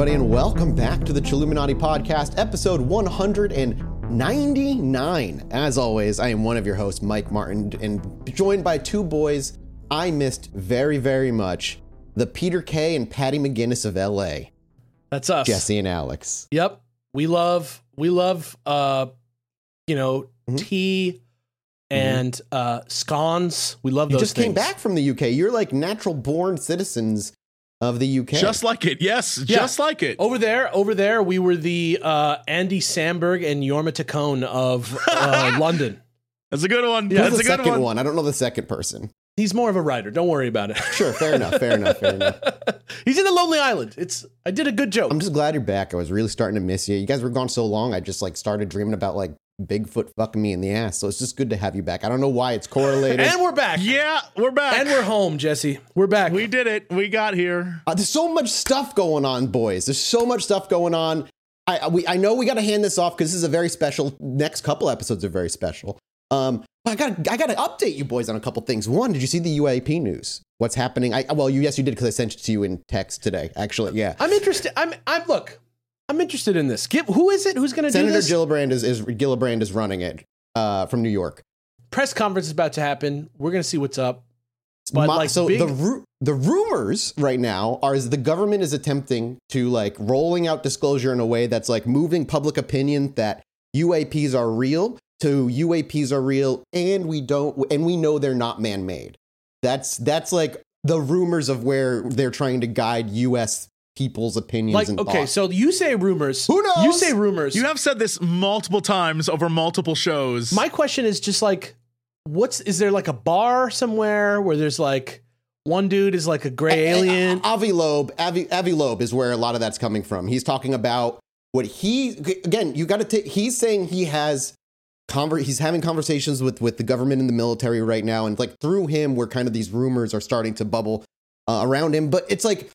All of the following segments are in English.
everybody, and welcome back to the Chilluminati Podcast, episode 199. As always, I am one of your hosts, Mike Martin, and joined by two boys I missed very, very much the Peter Kay and Paddy McGuinness of LA, That's us. Jesse and Alex. Yep. We love we love uh you know Mhm. tea and uh scones. We love You those just things. came back from the UK. You're like natural born citizens of the UK. Just like it. Yes, Yeah. just like it. Over there, over there, we were the uh, Andy Samberg and Jorma Taccone of uh, London. That's a good one. Yeah, Who's That's the a good second one. one? I don't know the second person. He's more of a writer. Don't worry about it. Sure, fair enough, fair enough, fair enough. He's in the Lonely Island. It's I did a good joke. I'm just glad you're back. I was really starting to miss you. You guys were gone so long. I just like started dreaming about like Bigfoot fucking me in the ass. So it's just good to have you back. I don't know why it's correlated. and we're back. Yeah, we're back. And we're home, Jesse. We're back. we did it. We got here. Uh, there's so much stuff going on, boys. There's so much stuff going on. I I- we I know we got to hand this off because this is a very special. Next couple episodes are very special. Um, but I got I got to update you boys on a couple things. One, did you see the UAP news? What's happening? I well, you yes you did because I sent it to you in text today. Actually, yeah. I'm interested. I'm I'm look. I'm interested in this. Give, who is it? Who's going to do it? Senator this? Gillibrand is is Gillibrand is running it uh, from New York. Press conference is about to happen. We're going to see what's up. But My- like so big, the ru- the rumors right now are is the government is attempting to like rolling out disclosure in a way that's like moving public opinion that UAPs are real to UAPs are real and we don't and we know they're not man made. That's that's like the rumors of where they're trying to guide US people's opinions like and okay, thoughts. so you say rumors. Who knows? You say rumors. You have said this multiple times over multiple shows. My question is just like, what's is there like a bar somewhere where there's like one dude is like a gray alien? Avi Loeb, Avi, Avi Loeb is where a lot of that's coming from. He's talking about what he again. You got to take. He's saying he has conver- He's having conversations with with the government and the military right now, and like through him, where kind of these rumors are starting to bubble uh, around him. But it's like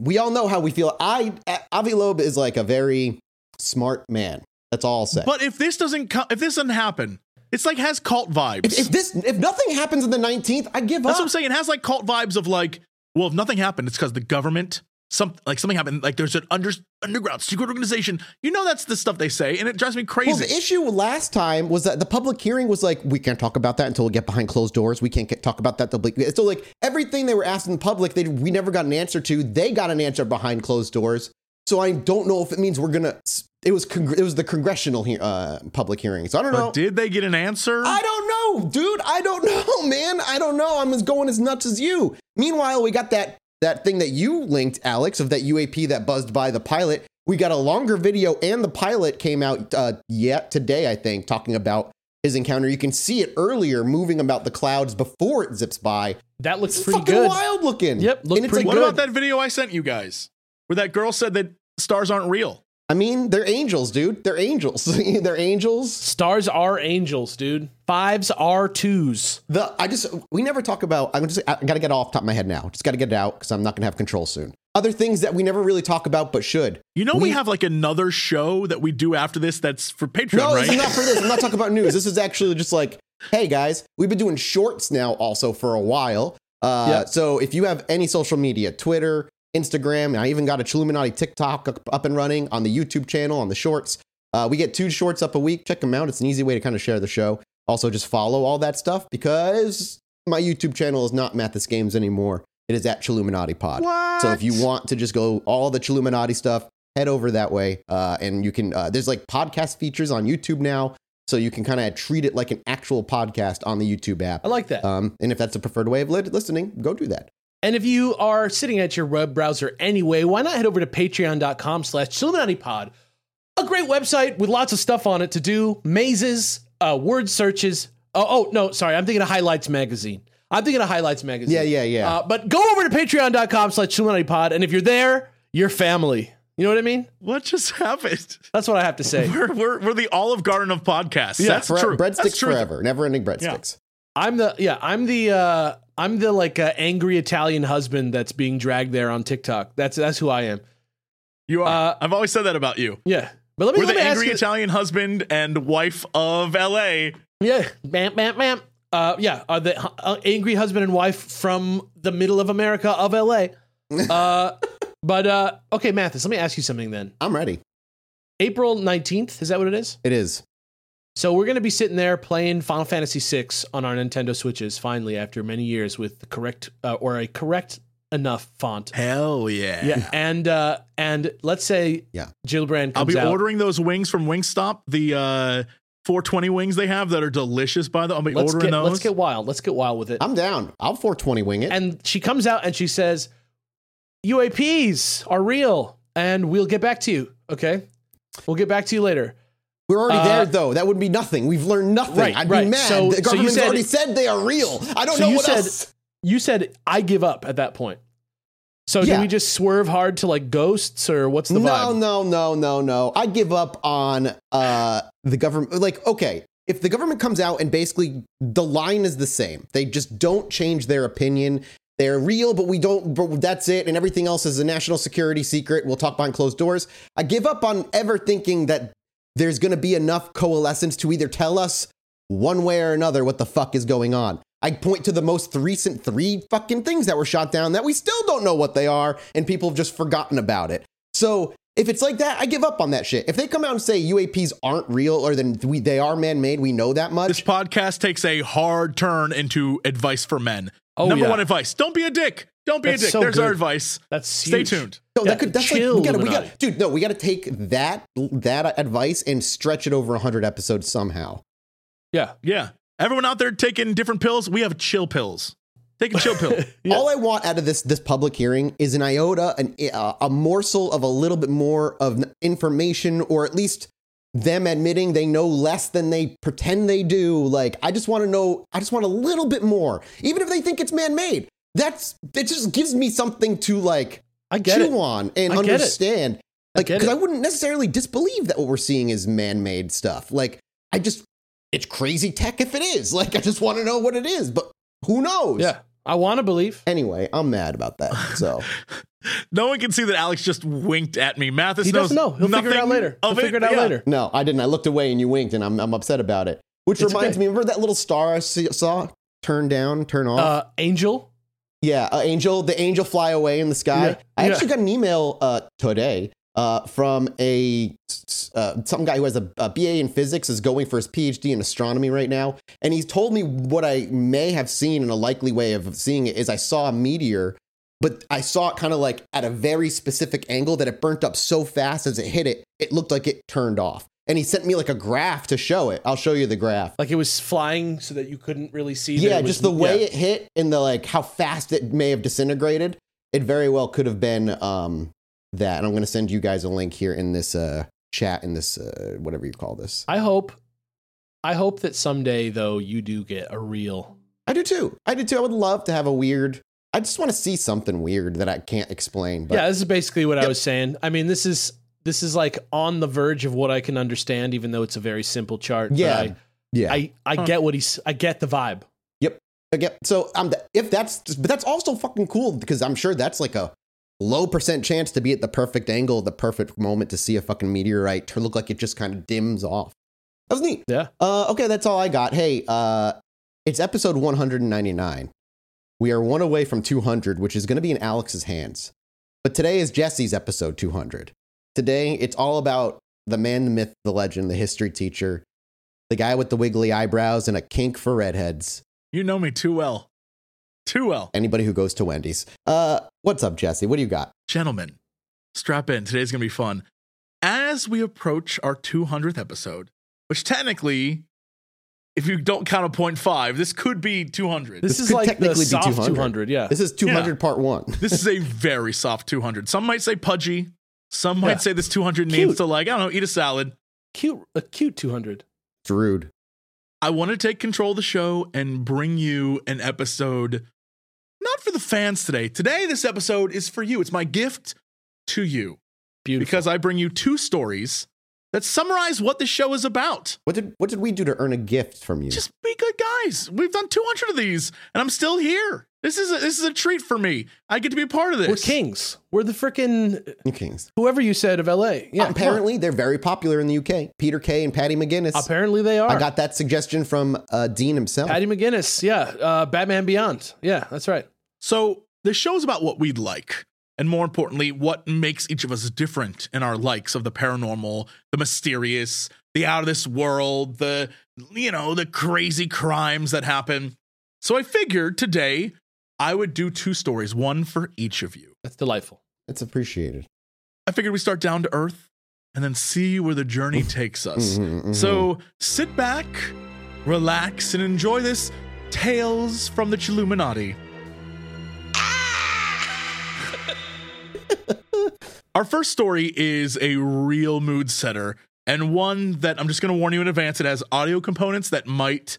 we all know how we feel. I Avi Loeb is like a very smart man. That's all I'll say. but if this doesn't co- if this doesn't happen, it's like has cult vibes. if, if this if nothing happens in the nineteenth, I give That's up. what I'm saying. It has like cult vibes of like, well, if nothing happened, it's because the government, some like something happened. Like there's an under, underground secret organization. You know, that's the stuff they say, and it drives me Well, crazy. the issue last time was that the public hearing was like, we can't talk about that until we get behind closed doors. We can't get, talk about that. So, like, everything they were asked in the public, they, we never got an answer to. They got an answer behind closed doors. So, I don't know if it means we're going to. It was congr- it was the congressional he- uh, public hearing. So, I don't know. but did they get an answer? I don't know, dude. I don't know, man. I don't know. I'm as going as nuts as you. Meanwhile, we got that that thing that you linked, Alex, of that UAP that buzzed by the pilot. We got a longer video, and the pilot came out uh, yet today, I think, talking about his encounter. You can see it earlier, moving about the clouds before it zips by. that looks It's pretty fucking good. wild looking. Yep, looked And it's pretty like, what about that video I sent you guys, where that girl said that stars aren't real? I mean, they're angels, dude. They're angels. they're angels. Stars are angels, dude. Fives are twos. The I just we never talk about. I'm just I gotta get off the top of my head now. Just gotta get it out because I'm not gonna have control soon. Other things that we never really talk about but should. You know, we, We- have like another show that we do after this that's for Patreon, No, right? this is not for this. I'm not talking about news. This is actually just like, hey guys, we've been doing shorts now also for a while. Uh, Yep. So if you have any social media, Twitter, Instagram, I even got a Chilluminati TikTok up, and running on the YouTube channel on the shorts. Uh, we get two shorts up a week. Check them out. It's an easy way to kind of share the show. Also, just follow all that stuff because my YouTube channel is not Mathas Games anymore. It is at Chilluminati Pod. What? So if you want to just go all the Chilluminati stuff, head over that way. Uh, and you can, uh, there's like podcast features on YouTube now. So you can kind of treat it like an actual podcast on the YouTube app. I like that. Um, and if that's a preferred way of listening, go do that. And if you are sitting at your web browser anyway, why not head over to patreon.com slash Pod? A great website with lots of stuff on it to do, mazes, uh, word searches. Oh, oh, no, sorry. I'm thinking of Highlights Magazine. I'm thinking of Highlights Magazine. Yeah, yeah, yeah. Uh, but go over to patreon.com slash Pod. And if you're there, you're family. You know what I mean? what just happened? That's what I have to say. We're, we're, we're the Olive Garden of podcasts. Yeah, that's Fore- true. breadsticks That's true. forever, never ending breadsticks. I'm the, yeah, I'm the, uh, I'm the like uh, angry Italian husband that's being dragged there on TikTok. That's, that's who I am. You are. Uh, I've always said that about you. Yeah. But let me, We're let the me angry you, Italian husband and wife of LA. Yeah, bam, bam, bam. Uh, yeah, uh, the uh, angry husband and wife from the middle of America of LA. Uh, But uh, okay, Mathas, let me ask you something then. I'm ready. April 19th, is that what it is? It is. So we're going to be sitting there playing Final Fantasy VI on our Nintendo Switches finally after many years with the correct uh, or a correct enough font. Hell yeah. Yeah, and uh, and let's say Yeah. Gillibrand I'll be out. ordering those wings from Wingstop, the uh 420 wings they have that are delicious by the I'll be let's ordering get those. let's get wild. Let's get wild with it. I'm down. I'll 420 wing it. and she comes out and she says, UAPs are real, and we'll get back to you. Okay, we'll get back to you later. We're already Uh, there, though. That would be nothing. We've learned nothing. Right, I'd right. be mad. So- the so government's said- already said they are real. I don't So know you what said- else. You said I give up at that point. So do we just swerve hard to like ghosts, or what's the no, vibe? no, no, no, no. I give up on uh, the government. Like, okay, if the government comes out and basically the line is the same, they just don't change their opinion. They're real, but we don't. But that's it, and everything else is a national security secret. We'll talk behind closed doors. I give up on ever thinking that there's going to be enough coalescence to either tell us one way or another what the fuck is going on. I point to the most recent three fucking things that were shot down that we still don't know what they are, and people have just forgotten about it. So if it's like that, I give up on that shit. If they come out and say UAPs aren't real or then we, they are man made, we know that much. This podcast takes a hard turn into advice for men. Oh, Number yeah. one advice: don't be a dick. Don't be That's a dick. so There's our advice. That's Stay huge. tuned. No, Yeah, that could, that's like we gotta, we gotta, dude. No, we gotta take that that advice and stretch it over hundred episodes somehow. Yeah, Yeah. Everyone out there taking different pills, we have chill pills. Take a chill pill. Yeah. All I want out of this this public hearing is an iota, an uh, a morsel of a little bit more of information, or at least them admitting they know less than they pretend they do. Like I just want to know. I just want a little bit more, even if they think it's man made. That's it. Just gives me something to like I get chew it. on and I understand. Like, because it. I wouldn't necessarily disbelieve that what we're seeing is man-made stuff. Like, I just, it's crazy tech if it is. Like, I just want to know what it is, but who knows? Yeah, I want to believe. Anyway, I'm mad about that. So, no one can see that Alex just winked at me. Mathas He knows doesn't know. He'll figure it out later. He'll of figure it out Yeah. later. no, I didn't. I looked away and you winked, and I'm, I'm upset about it. Which It's reminds okay. me, remember that little star I see- saw turn down, turn off? Uh, Angel. Yeah, uh, angel, the angel fly away in the sky. Yeah, I yeah. actually got an email uh, today uh, from a uh, some guy who has a, a BA in physics is going for his PhD in astronomy right now, and he's told me what I may have seen in a likely way of seeing it is I saw a meteor, but I saw it kind of like at a very specific angle that it burnt up so fast as it hit it, it looked like it turned off. And he sent me like a graph to show it. I'll show you the graph. Like it was flying so that you couldn't really see. Yeah, was- just the way yeah. it hit and the like how fast it may have disintegrated. It very well could have been um that. And I'm gonna send you guys a link here in this uh chat in this uh whatever you call this. I hope. I hope that someday though you do get a real. I do too. I do too. I would love to have a weird I just want to see something weird that I can't explain. But yeah, this is basically what I was saying. I mean, this is this is like on the verge of what I can understand, even though it's a very simple chart. Yeah. I, yeah. I, I Huh. get what he's. I get the vibe. Okay, so um, th- if that's but that's also fucking cool because I'm sure that's like a low percent chance to be at the perfect angle, the perfect moment to see a fucking meteorite to look like it just kind of dims off. That was neat. Yeah. Uh, okay, that's all I got. Hey, uh, it's episode 199. We are one away from 200, which is going to be in Alex's hands. But today is Jesse's episode 200. Today, it's all about the man, the myth, the legend, the history teacher, the guy with the wiggly eyebrows and a kink for redheads. You know me too well. Too well. Anybody who goes to Wendy's. Uh, what's up, Jesse? What do you got? Gentlemen, strap in. Today's going to be fun. As we approach our 200th episode, which technically, if you don't count a point five, this could be 200. This, This is like the technically be soft 200. 200. Yeah. This is 200 part one. this is a very soft 200. Some might say pudgy. Some might Yeah. say this 200 Cute. needs to, like, I don't know, eat a salad. cute. A cute 200. It's rude. I want to take control of the show and bring you an episode not for the fans today. Today, this episode is for you. It's my gift to you Beautiful. because I bring you two stories that summarize what the show is about. What did what did we do to earn a gift from you? Just be good guys. We've done 200 of these, and I'm still here. This is a, this is a treat for me. I get to be a part of this. we're kings. We're the freaking Kings. whoever you said of LA. Yeah. come on. Apparently, they're very popular in the UK. Peter Kay and Paddy McGuinness. Apparently they are. I got that suggestion from uh, Dean himself. Patty McGinnis. Yeah. Uh, Batman Beyond. Yeah, that's right. So the show's about what we'd like. And more importantly, what makes each of us different in our likes of the paranormal, the mysterious, the out of this world, the, you know, the crazy crimes that happen. So I figured today I would do two stories, one for each of you. That's delightful. It's appreciated. I figured we start down to earth and then see where the journey takes us. Mhm, mhm. So sit back, relax, and enjoy this Tales from the Chilluminati. Our first story is a real mood setter and one that I'm just going to warn you in advance. It has audio components that might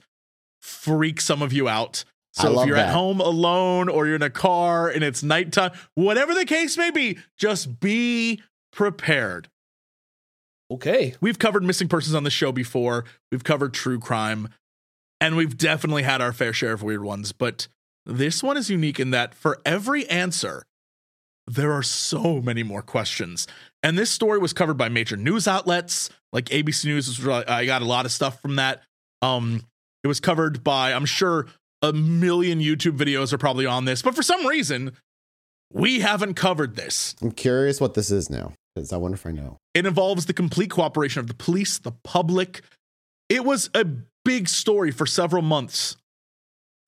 freak some of you out. So if you're at home alone or you're in a car and it's nighttime, whatever the case may be, just be prepared. Okay. We've covered missing persons on the show before. We've covered true crime, and we've definitely had our fair share of weird ones. But this one is unique in that for every answer, there are so many more questions. And this story was covered by major news outlets like ABC News. I got a lot of stuff from that. Um, it was covered by, I'm sure, a million YouTube videos are probably on this, but for some reason, we haven't covered this. I'm curious what this is now because I wonder if I know. It involves the complete cooperation of the police, the public. It was a big story for several months.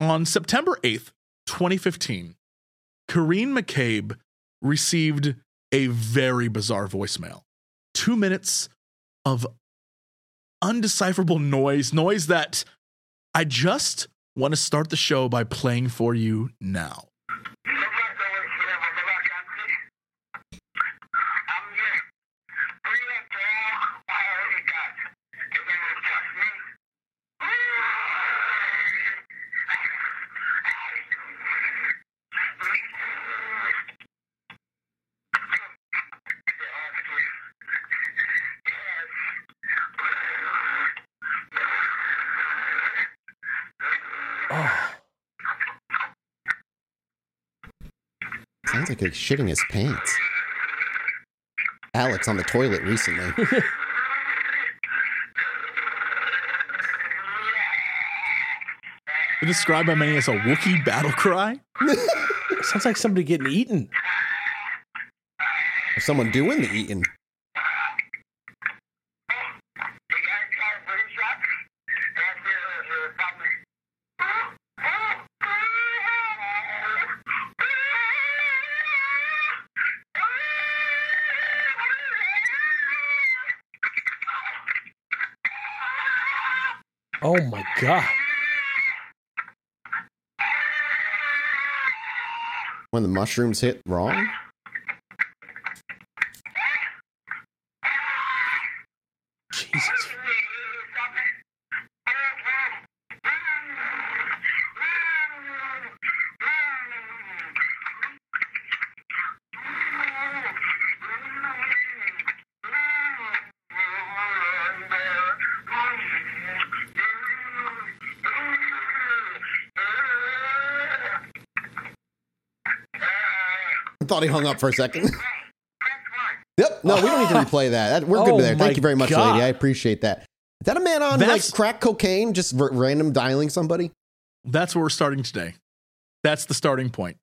On September 8th, 2015, Corrine McCabe received a very bizarre voicemail. Two minutes of undecipherable noise, noise that I just want to start the show by playing for you now. Like he's shitting his pants. Alex on the toilet recently. Described by many as a Wookiee battle cry. sounds like somebody getting eaten. Or someone doing the eating. God. When the mushrooms hit wrong? Thought he hung up for a second. yep. No, we don't need to replay that. that we're good Oh there. my Thank you very much, God. lady. I appreciate that. Is that a man on That's- like crack cocaine, just r- random dialing somebody? That's where we're starting today. That's the starting point.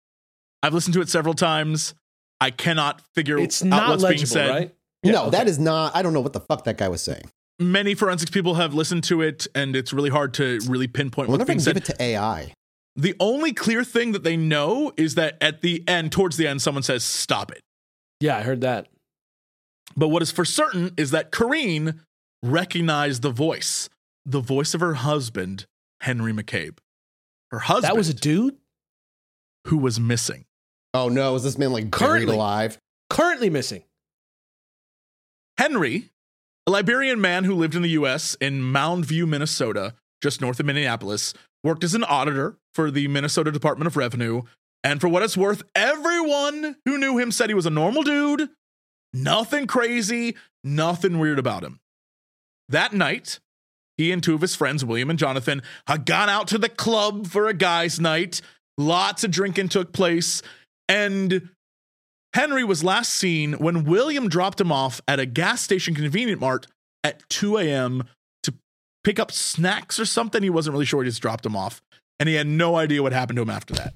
I've listened to it several times. I cannot figure It's out not what's being legible, said. right? no, Yeah, that okay. is not. I don't know what the fuck that guy was saying. Many forensics people have listened to it, and it's really hard to really pinpoint I wonder what's if I can give said. it to AI. The only clear thing that they know is that at the end, towards the end, someone says, Stop it. Yeah, I heard that. But what is for certain is that Corrine recognized the voice, the voice of her husband, Henry McCabe. Her husband, That was a dude who was missing. Oh no, is this man like buried Currently. alive? currently missing. Henry, a Liberian man who lived in the US in Mounds View, Minnesota, just north of Minneapolis, worked as an auditor for the Minnesota Department of Revenue. And for what it's worth, everyone who knew him said he was a normal dude, nothing crazy, nothing weird about him. That night, he and two of his friends, William and Jonathan, had gone out to the club for a guy's night. Lots of drinking took place. And Henry was last seen when William dropped him off at a gas station convenient mart at 2 a.m. to pick up snacks or something. He wasn't really sure. He just dropped him off. And he had no idea what happened to him after that.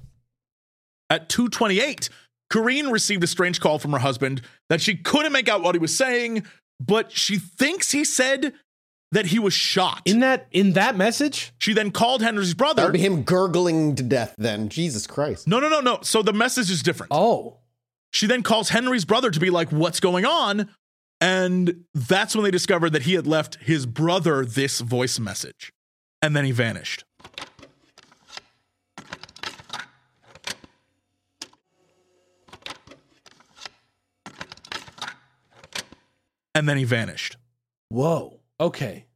At 228, Corrine received a strange call from her husband that she couldn't make out what he was saying, but she thinks he said that he was shot. In that in that message? she then called Henry's brother. That brother. would be him gurgling to death then. Jesus Christ. no, no, no, no. So the message is different. Oh. She then calls Henry's brother to be like, What's going on? And that's when they discovered that he had left his brother this voice message. And then he vanished. And then he vanished. Whoa. Okay.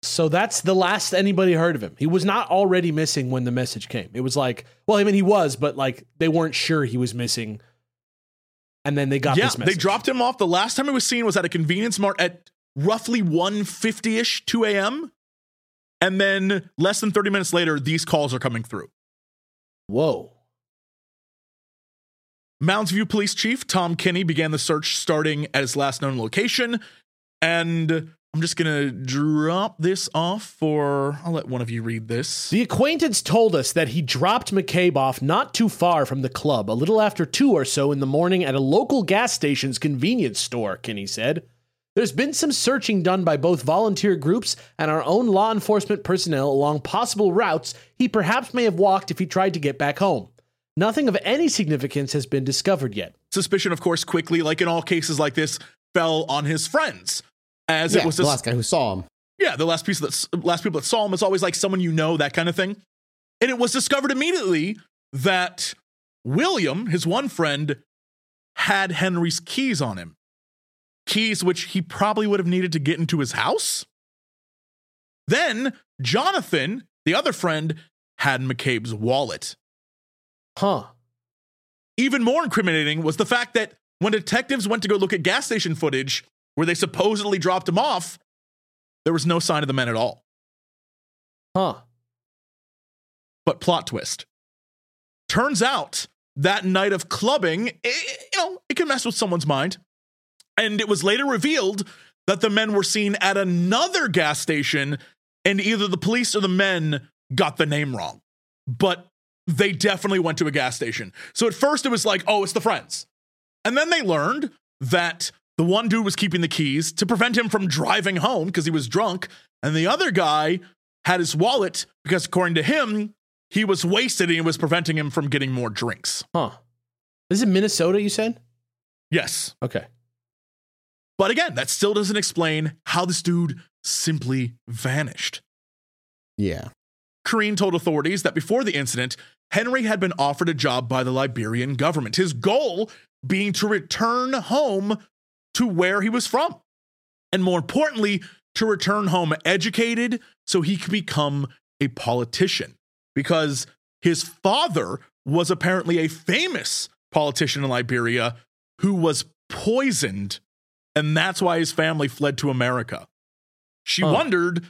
So that's the last anybody heard of him. He was not already missing when the message came. It was like, well, I mean, he was, but like they weren't sure he was missing. And then they got yeah, this message. they dropped him off. The last time he was seen was at a convenience mart at roughly 1.50 ish, 2 a.m. And then less than 30 minutes later, these calls are coming through. Whoa. Mounds View Police Chief Tom Kinney began the search starting at his last known location. And I'm just going to drop this off for, I'll let one of you read this. The acquaintance told us that he dropped McCabe off not too far from the club, a little after two or so in the morning at a local gas station's convenience store, Kinney said. There's been some searching done by both volunteer groups and our own law enforcement personnel along possible routes he perhaps may have walked if he tried to get back home. Nothing of any significance has been discovered yet. Suspicion, of course, quickly, like in all cases like this, fell on his friends. As Yeah, it was the last guy who saw him. Yeah, the last piece that last people that saw him is always like someone you know, that kind of thing. And it was discovered immediately that William, his one friend, had Henry's keys on him. Keys which he probably would have needed to get into his house. Then Jonathan, the other friend, had McCabe's wallet. Huh. Even more incriminating was the fact that when detectives went to go look at gas station footage where they supposedly dropped him off, there was no sign of the men at all. Huh. But plot twist. Turns out that night of clubbing, it, you know, it can mess with someone's mind. And it was later revealed that the men were seen at another gas station, and either the police or the men got the name wrong. But they definitely went to a gas station. So at first it was like, oh, it's the friends. And then they learned that the one dude was keeping the keys to prevent him from driving home because he was drunk. And the other guy had his wallet because, according to him, he was wasted and it was preventing him from getting more drinks. Huh. This is Minnesota, you said? Yes. Okay. But again, that still doesn't explain how this dude simply vanished. Yeah. Corrine told authorities that before the incident, Henry had been offered a job by the Liberian government, his goal being to return home to where he was from. And more importantly, to return home educated so he could become a politician. Because his father was apparently a famous politician in Liberia who was poisoned, and that's why his family fled to America. She wondered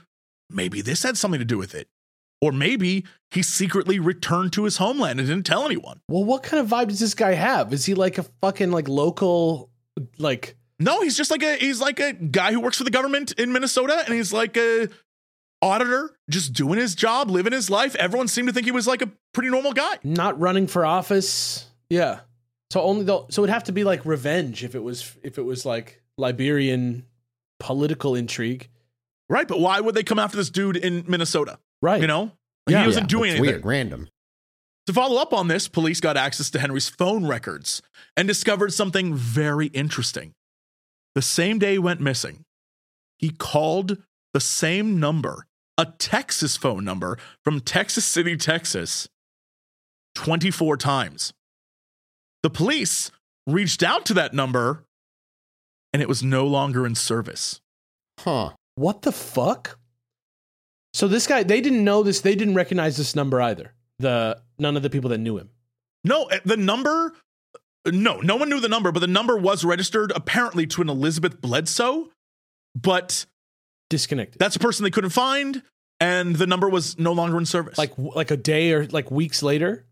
maybe this had something to do with it. Or maybe he secretly returned to his homeland and didn't tell anyone. Well, what kind of vibe does this guy have? Is he like a fucking like local like No, he's just like a he's like a guy who works for the government in Minnesota and he's like a auditor, just doing his job, living his life. Everyone seemed to think he was like a pretty normal guy. not running for office? Yeah. So only though so it'd have to be like revenge if it was if it was like Liberian political intrigue. Right? But why would they come after this dude in Minnesota? Right. You know? Yeah. he wasn't Yeah, doing it's anything. Weird, random. To follow up on this, police got access to Henry's phone records and discovered something very interesting. The same day he went missing, he called the same number, a Texas phone number from Texas City, Texas, 24 times. The police reached out to that number and it was no longer in service. Huh. What the fuck? So this guy they didn't know this, they didn't recognize this number either. The none of the people that knew him. No, eh, the number, no, no one knew the number, but the number was registered apparently to an Elizabeth Bledsoe, but Disconnected. that's a person they couldn't find, and the number was no longer in service. like like a day or like weeks later?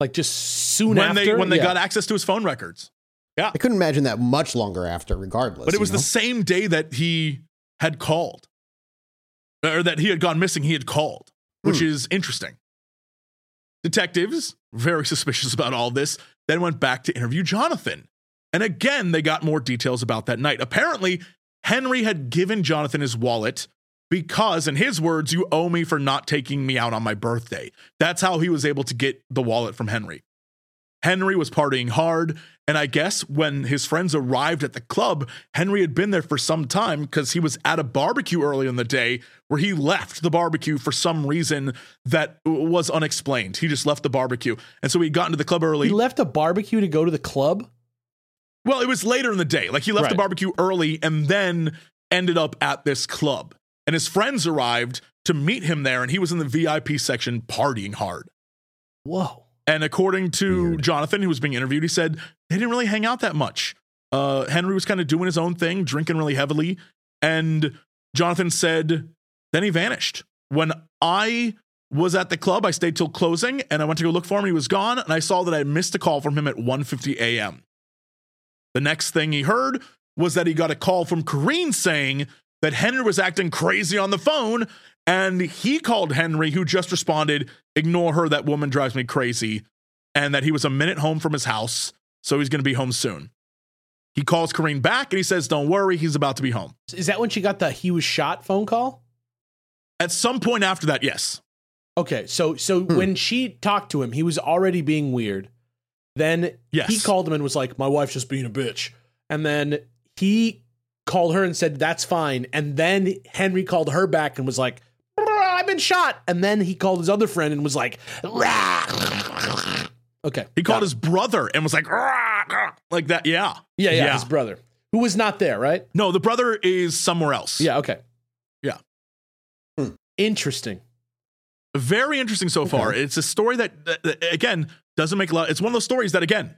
Like just soon when after they when they Yeah. got access to his phone records. Yeah, I couldn't imagine that much longer after, regardless. But it you was the same day that he had called, or that he had gone missing. He had called, which Hmm. is interesting. Detectives, very suspicious about all this, then went back to interview Jonathan. And again, they got more details about that night. Apparently, Henry had given Jonathan his wallet because, in his words, you owe me for not taking me out on my birthday. That's how he was able to get the wallet from Henry. Henry was partying hard, and I guess when his friends arrived at the club, Henry had been there for some time because he was at a barbecue early in the day where he left the barbecue for some reason that was unexplained. He just left the barbecue. And so he got into the club early. He left a barbecue to go to the club. Well, it was later in the day. Like he left the barbecue early and then ended up at this club. And his friends arrived to meet him there, and he was in the VIP section partying hard. Whoa. And according to Weird. Jonathan, who was being interviewed, he said they didn't really hang out that much. Uh, Henry was kind of doing his own thing, drinking really heavily. And Jonathan said, then he vanished. When I was at the club, I stayed till closing and I went to go look for him. He was gone. And I saw that I missed a call from him at 1.50 a.m. The next thing he heard was that he got a call from Corrine saying that Henry was acting crazy on the phone. And he called Henry, who just responded, Ignore her, that woman drives me crazy. And that he was a minute home from his house, so he's going to be home soon. He calls Corrine back and he says, Don't worry, he's about to be home. Is that when she got the he was shot phone call? At some point after that, yes. Okay, so so Hmm. when she talked to him, he was already being weird. Then Yes. he called him and was like, "My wife's just being a bitch." And then he called her and said, "That's fine." And then Henry called her back and was like, "Brr, "I've been shot." And then he called his other friend and was like, "Rah." "Okay." He called it. his brother and was like, "Rah, rah," like that. Yeah. yeah, yeah, yeah. his brother, who was not there, right? No, the brother is somewhere else. Yeah, okay. Yeah. Hmm. Interesting. Very interesting so far. It's a story that, that- that, again, doesn't make a lot. It's one of those stories that, again,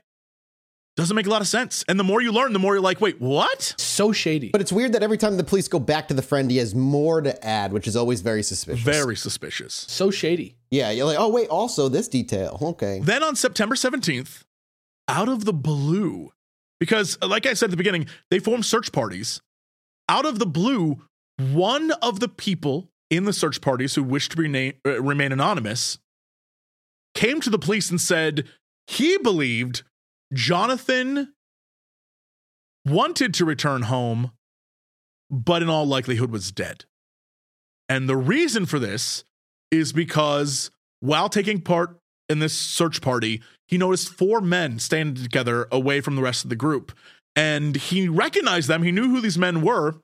doesn't make a lot of sense. And the more you learn, the more you're like, wait, what? So shady. But it's weird that every time the police go back to the friend, he has more to add, which is always very suspicious. Very suspicious. so shady. Yeah, you're like, oh wait, also this detail. Okay. Then on September 17th, out of the blue, because like I said at the beginning, they form search parties. Out of the blue, one of the people in the search parties who wished to remain, uh, remain anonymous came to the police and said he believed Jonathan wanted to return home, but in all likelihood was dead. And the reason for this is because while taking part in this search party, he noticed four men standing together away from the rest of the group. And he recognized them. He knew who these men were.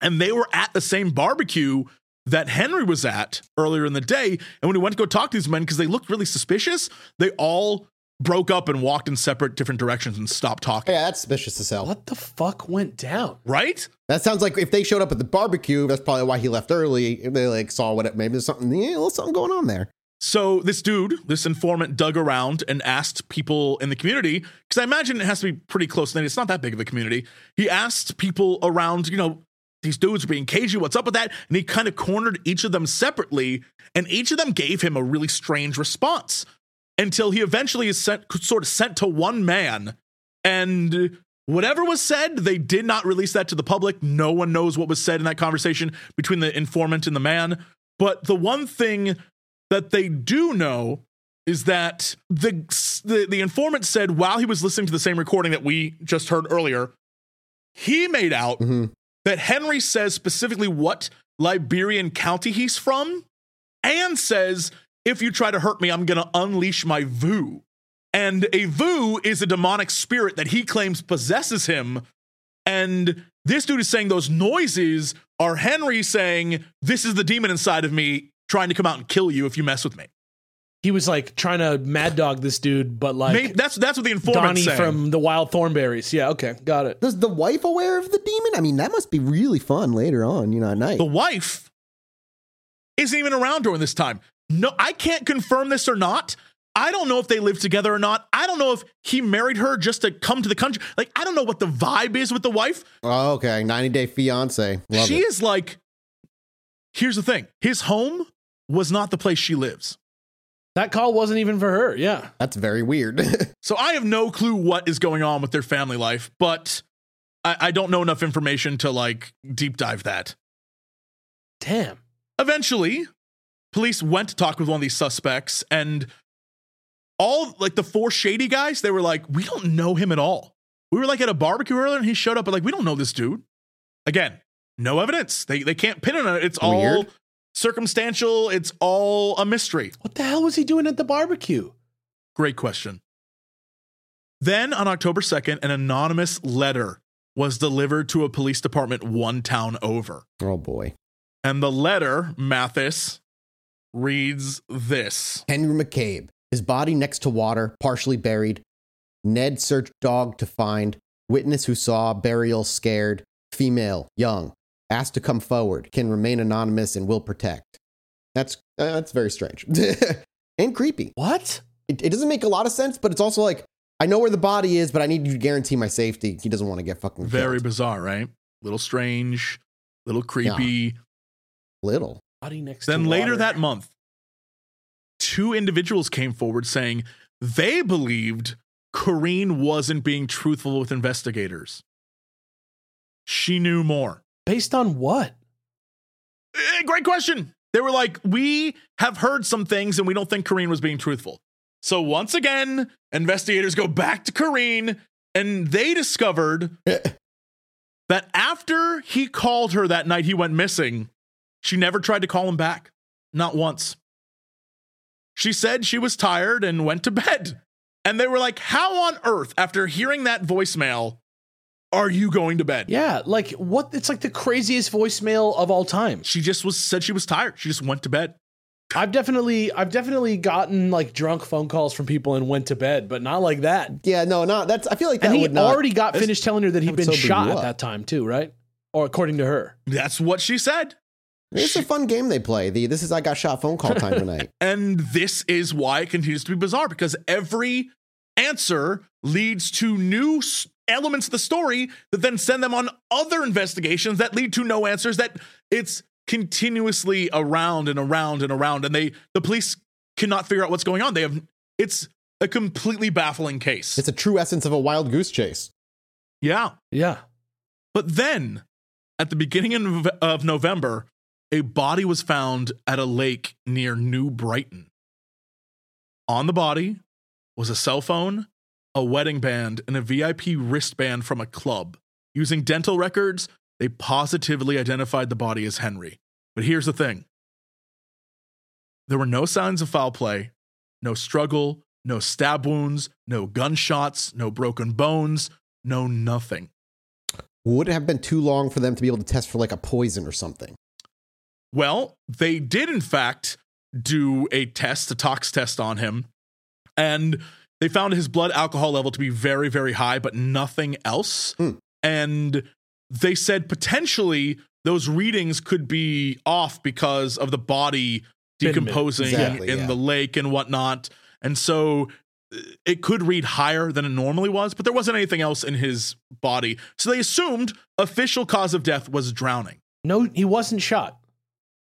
And they were at the same barbecue that Henry was at earlier in the day. And when he went to go talk to these men, because they looked really suspicious, they all broke up and walked in separate different directions and stopped talking. Yeah, that's suspicious as hell. What the fuck went down? Right? That sounds like if they showed up at the barbecue, that's probably why he left early. They like saw what it, maybe there's something, yeah, there's something going on there. So this dude, this informant, dug around and asked people in the community because I imagine it has to be pretty close. knit. It's not that big of a community. He asked people around, you know, these dudes are being cagey. What's up with that? And he kind of cornered each of them separately, and each of them gave him a really strange response until he eventually is sent, sort of sent to one man, and whatever was said, they did not release that to the public. No one knows what was said in that conversation between the informant and the man. But the one thing that they do know is that the, the the informant said while he was listening to the same recording that we just heard earlier, he made out Mhm. that Henry says specifically what Liberian county he's from, and says if you try to hurt me, I'm gonna unleash my vu. And a vu is a demonic spirit that he claims possesses him. And this dude is saying those noises are Henry saying, This is the demon inside of me trying to come out and kill you if you mess with me. He was like trying to mad dog this dude, but like Maybe, that's that's what the informant Donnie saying. from the Wild Thornberrys. Yeah, okay, got it. Is the wife aware of the demon? I mean, that must be really fun later on, you know, at night. the wife isn't even around during this time. No, I can't confirm this or not. I don't know if they live together or not. I don't know if he married her just to come to the country. Like, I don't know what the vibe is with the wife. Oh, okay. 90 Day Fiance. Love she it. is like, here's the thing his home was not the place she lives. That call wasn't even for her. Yeah. That's very weird. So I have no clue what is going on with their family life, but I, I don't know enough information to like deep dive that. Damn. Eventually, police went to talk with one of these suspects, and all like the four shady guys, they were like, we don't know him at all. We were like at a barbecue earlier and he showed up, but like, we don't know this dude. Again, no evidence. They they can't pin it on it. It's all circumstantial. It's all a mystery. What the hell was he doing at the barbecue? Great question. Then on October 2nd, an anonymous letter was delivered to a police department one town over. Oh boy. And the letter, Mathas, reads this. Henry McCabe, his body next to water, partially buried. Ned searched dog to find. Witness who saw burial scared. Female, young, asked to come forward. Can remain anonymous and will protect. That's uh, that's very strange and creepy. What? It, it doesn't make a lot of sense, but it's also like I know where the body is, but I need you to guarantee my safety. He doesn't want to get fucking Very killed. bizarre, right? Little strange, little creepy. little. Body next Then to later water. that month, two individuals came forward saying they believed Corrine wasn't being truthful with investigators. She knew more. Based on what? Eh, Great question. They were like, we have heard some things and we don't think Corrine was being truthful. So once again, investigators go back to Corrine and they discovered that after he called her that night he went missing, she never tried to call him back. Not once. She said she was tired and went to bed. And they were like, How on earth, after hearing that voicemail, are you going to bed? Yeah, like what? It's like the craziest voicemail of all time. She just was said she was tired. She just went to bed. I've definitely, I've definitely gotten like drunk phone calls from people and went to bed, but not like that. Yeah, no, not that's. I feel like that And he would not. already got finished telling her that he'd that been shot at that time too, right? Or according to her. That's what she said. It's a fun game they play. The this is I got shot phone call time tonight. And this is why it continues to be bizarre because every answer leads to new elements of the story that then send them on other investigations that lead to no answers that it's continuously around and around and around and they the police cannot figure out what's going on. They have it's a completely baffling case. It's a true essence of a wild goose chase. yeah. Yeah. But then, at the beginning of, of November, a body was found at a lake near New Brighton. On the body was a cell phone, a wedding band, and a VIP wristband from a club. Using dental records, they positively identified the body as Henry. But here's the thing there were no signs of foul play, no struggle, no stab wounds, no gunshots, no broken bones, no nothing. Would it have been too long for them to be able to test for like a poison or something? Well, they did in fact do a test, a tox test on him, and they found his blood alcohol level to be very, very high, but nothing else. Hmm. And they said potentially those readings could be off because of the body decomposing Exactly, in yeah. the lake and whatnot. And so uh, it could read higher than it normally was, but there wasn't anything else in his body. So they assumed official cause of death was drowning. No, he wasn't shot.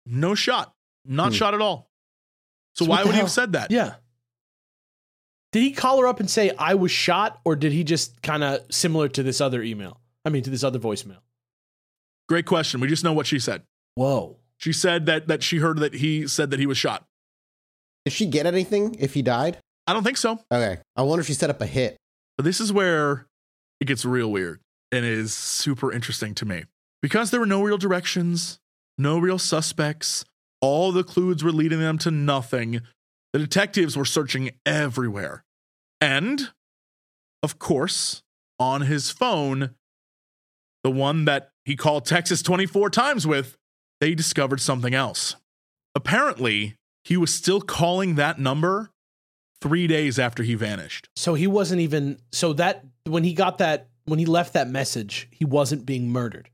No shot. Not Hmm. shot at all. So, So why the would he have said that? Yeah. Did he call her up and say I was shot, or did he just kind of similar to this other email? I mean, to this other voicemail. Great question. We just know what she said. Whoa. She said that that she heard that he said that he was shot. Did she get anything if he died? I don't think so. Okay. I wonder if she set up a hit. But this is where it gets real weird and is super interesting to me. Because there were no real directions, no real suspects, all the clues were leading them to nothing. The detectives were searching everywhere. And, of course, on his phone, the one that he called Texas 24 times with, they discovered something else. Apparently, he was still calling that number three days after he vanished. So he wasn't even. So that when he got that when he left that message, he wasn't being murdered.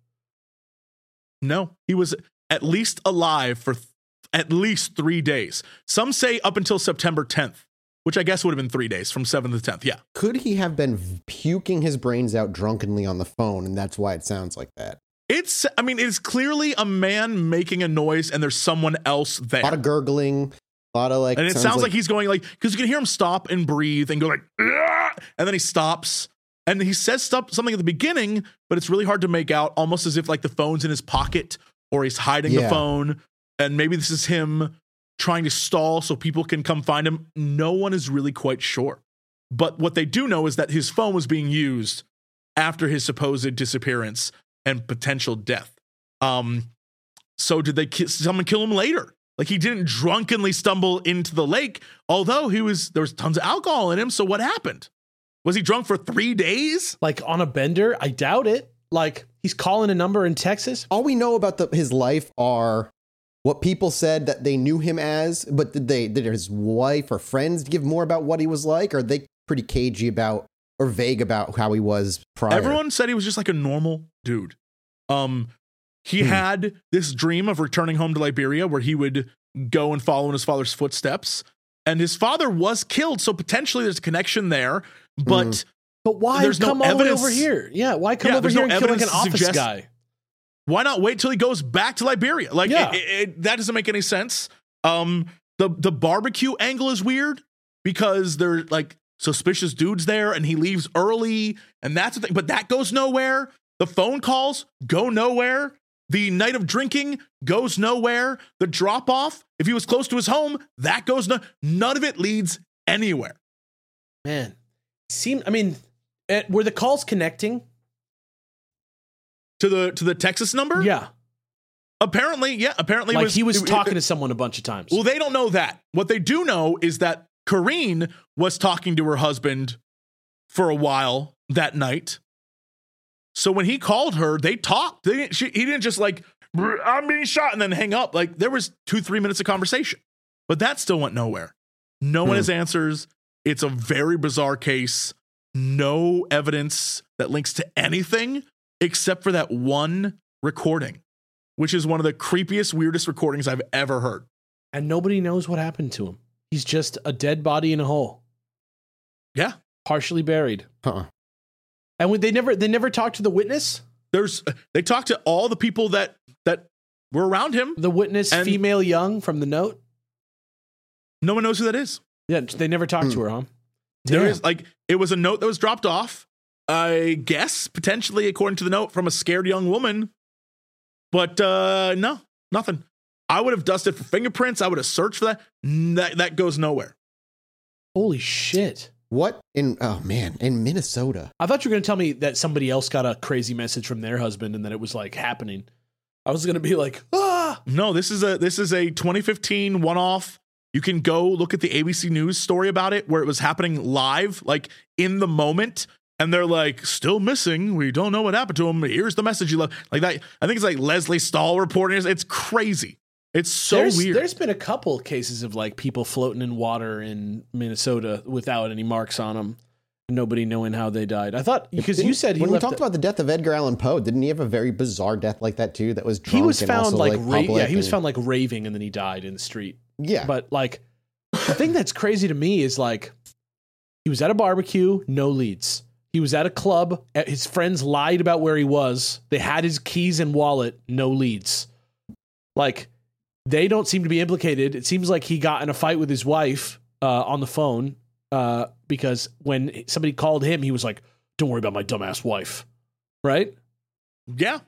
No, he was at least alive for th- at least three days. Some say up until September 10th, which I guess would have been three days from 7th to 10th. Yeah. Could he have been puking his brains out drunkenly on the phone, and that's why it sounds like that? It's, I mean, it's clearly a man making a noise and there's someone else there. A lot of gurgling, a lot of like. and it sounds, like, he's going like, because you can hear him stop and breathe and go like, and then he stops. And he says stuff, something at the beginning, but it's really hard to make out, almost as if like the phone's in his pocket or he's hiding the phone. And maybe this is him trying to stall so people can come find him? No one is really quite sure. But what they do know is that his phone was being used after his supposed disappearance and potential death. Um, so did they ki- someone kill him later? Like he didn't drunkenly stumble into the lake, although he was there was tons of alcohol in him. So what happened? Was he drunk for three days? Like on a bender? I doubt it. Like he's calling a number in Texas. All we know about the, his life are what people said that they knew him as, but did they did his wife or friends give more about what he was like? Or are they pretty cagey about or vague about how he was prior? Everyone said he was just like a normal dude. Um, he Hmm. had this dream of returning home to Liberia where he would go and follow in his father's footsteps. And his father was killed, so potentially there's a connection there. But Mm. But why There's no come all the way evidence- over here? Yeah, why come Yeah, over here no and kill like an office guy? why not wait till he goes back to Liberia? Like Yeah. it- it- that doesn't make any sense. Um, the the barbecue angle is weird because there's like suspicious dudes there, and he leaves early, and that's the thing. But that goes nowhere. The phone calls go nowhere. The night of drinking goes nowhere. The drop off, if he was close to his home, that goes no. None of it leads anywhere. Man, seem. I mean, eh, were the calls connecting? To the to the Texas number, Yeah, Apparently, yeah. Apparently, like he was it- talking it- to someone a bunch of times. Well, they don't know that. What they do know is that Corrine was talking to her husband for a while that night. So when he called her, they talked. They didn't, she, he didn't just like, I'm being shot and then hang up. Like there was two, three minutes of conversation, but that still went nowhere. No one Hmm. has answers. It's a very bizarre case. No evidence that links to anything except for that one recording, which is one of the creepiest, weirdest recordings I've ever heard. and nobody knows what happened to him. He's just a dead body in a hole, Yeah. partially buried. Huh. And when they never they never talked to the witness. there's they talked to all the people that that were around him. The witness, female young from the note. No one knows who that is. Yeah, they never talked to hmm. her, huh? There Damn. is like it was a note that was dropped off. I guess potentially according to the note from a scared young woman. But uh no, nothing. I would have dusted for fingerprints. I would have searched for that. That that goes nowhere. Holy shit! What in oh man, in Minnesota. I thought you were gonna tell me that somebody else got a crazy message from their husband and that it was like happening. I was gonna be like, ah, No, this is a this is a 2015 one-off. You can go look at the ABC News story about it where it was happening live, like in the moment. And they're like, still missing. We don't know what happened to him. Here's the message you left. Like that. I think it's like Lesley Stahl reporting. it. It's crazy. It's so there's, weird. There's been a couple cases of like people floating in water in Minnesota without any marks on them, nobody knowing how they died. I thought because you said he when we left. talked about the death of Edgar Allan Poe, didn't he have a very bizarre death like that too? That was drunk he was and found also, like, like, ra- yeah he was and- found like raving and then he died in the street. Yeah. But like the thing that's crazy to me is like he was at a barbecue, no leads. He was at a club. uh, His friends lied about where he was. They had his keys and wallet, no leads. Like they don't seem to be implicated. It seems like he got in a fight with his wife uh, on the phone uh, because when somebody called him, he was like, "Don't worry about my dumbass wife." Right? yeah.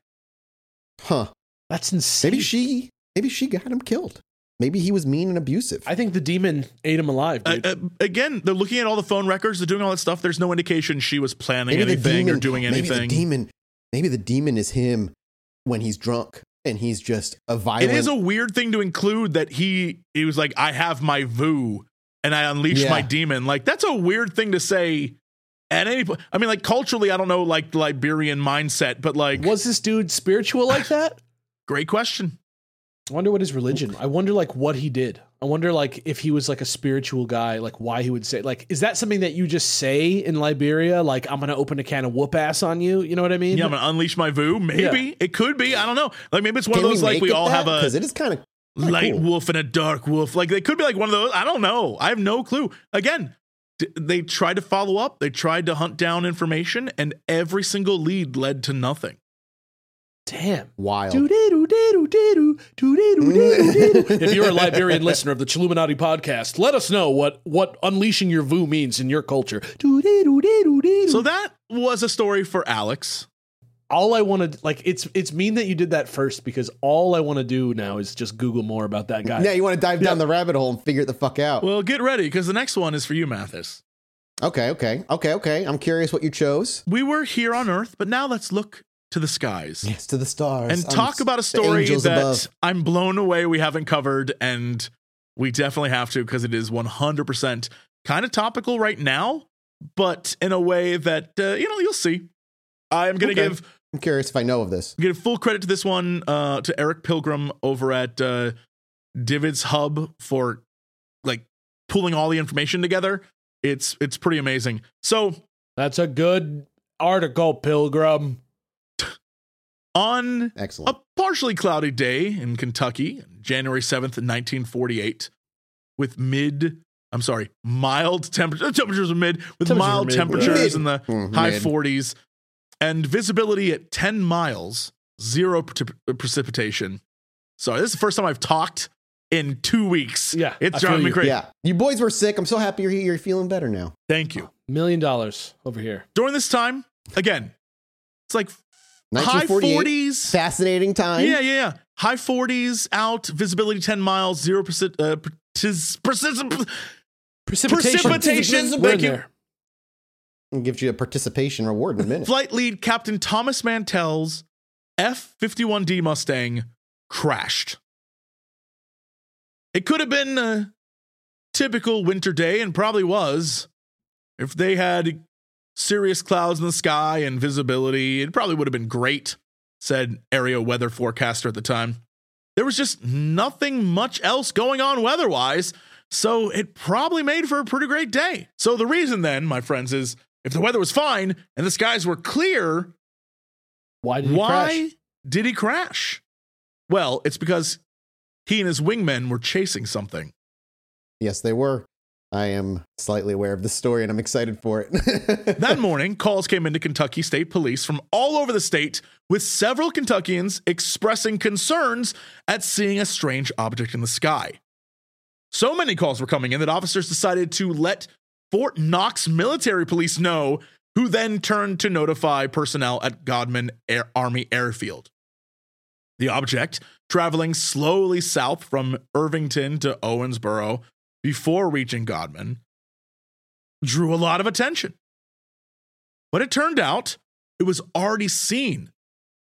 huh? That's insane. Maybe she, maybe she got him killed. Maybe he was mean and abusive. I think the demon ate him alive, Uh, dude. uh, again, they're looking at all the phone records. They're doing all that stuff. There's no indication she was planning maybe anything demon or doing anything. Maybe the demon. Maybe the demon is him when he's drunk and he's just a violent. It is a weird thing to include that he he was like, I have my vu and I unleash Yeah. my demon. Like that's a weird thing to say at any point. I mean, like culturally, I don't know like the Liberian mindset, but like was this dude spiritual like that? great question. I wonder what his religion. I wonder like what he did. I wonder like if he was like a spiritual guy, like why he would say like is that something that you just say in Liberia? Like I'm gonna open a can of whoop ass on you. You know what I mean? Yeah, I'm gonna unleash my voo. Maybe it could be. I don't know. Like maybe it's one Can of those like we all that? have a because it is kind of light cool. wolf and a dark wolf. Like they could be like one of those. I don't know. I have no clue. Again, d- they tried to follow up. They tried to hunt down information, and every single lead led to nothing. Damn. wild. If you're a Liberian listener of the Chilluminati podcast, let us know what what unleashing your vu means in your culture. So that was a story for Alex. all I want to like it's it's mean that you did that first because all I want to do now is just Google more about that guy. Yeah, you want to dive down the rabbit hole and figure it the fuck out. Well, get ready because the next one is for you, Mathas. okay, okay, okay, okay. I'm curious what you chose. We were here on Earth, but now let's look to the skies Yes, to the stars. and I'm talk s- about a story that above. I'm blown away we haven't covered, and we definitely have to because it is 100% kind of topical right now, but in a way that uh, you know you'll see. I am going to Okay. give I'm curious if I know of this. give full credit to this one uh, to Eric Pilgrim over at uh, DVIDS Hub for like pulling all the information together. It's it's pretty amazing. So That's a good article, Pilgrim. On Excellent. a partially cloudy day in Kentucky, January 7th, 1948, with mid, I'm sorry, mild temperature, temperatures are mid, with Temperatures mild mid, temperatures yeah. in the Mm, high mid. 40s, and visibility at 10 miles, zero precip- precipitation. Sorry, this is the first time I've talked in two weeks. Yeah, It's feel driving me crazy. Yeah, you boys were sick. I'm so happy you're here. You're feeling better now. Thank you. Million dollars over here. During this time, again, it's like high 40s. Fascinating time. Yeah, yeah, yeah. High 40s out, visibility 10 miles, zero percent. Uh, percis- percis- Precipitation. Precipitation, thank you. there. I'll you a participation reward in a minute. Flight lead Captain Thomas Mantell's F 51D Mustang crashed. It could have been a typical winter day and probably was. If they had serious clouds in the sky and visibility, it probably would have been great, said area weather forecaster at the time. There was just nothing much else going on weather wise, so it probably made for a pretty great day. So the reason then, my friends, is if the weather was fine and the skies were clear, Why did he why crash? did he crash? Well, it's because he and his wingmen were chasing something. yes, they were. I am slightly aware of the story and I'm excited for it. That morning, calls came into Kentucky State Police from all over the state, with several Kentuckians expressing concerns at seeing a strange object in the sky. So many calls were coming in that officers decided to let Fort Knox military police know, who then turned to notify personnel at Godman Air- Army Airfield. The object, traveling slowly south from Irvington to Owensboro before reaching Godman, drew a lot of attention. But it turned out it was already seen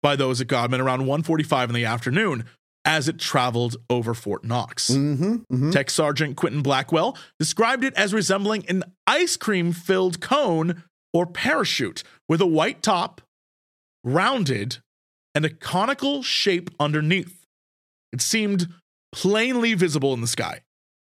by those at Godman around 1:45 in the afternoon as it traveled over Fort Knox. mm-hmm, mm-hmm. Tech Sergeant Quentin Blackwell described it as resembling an ice cream filled cone or parachute with a white top, rounded, and a conical shape underneath. It seemed plainly visible in the sky.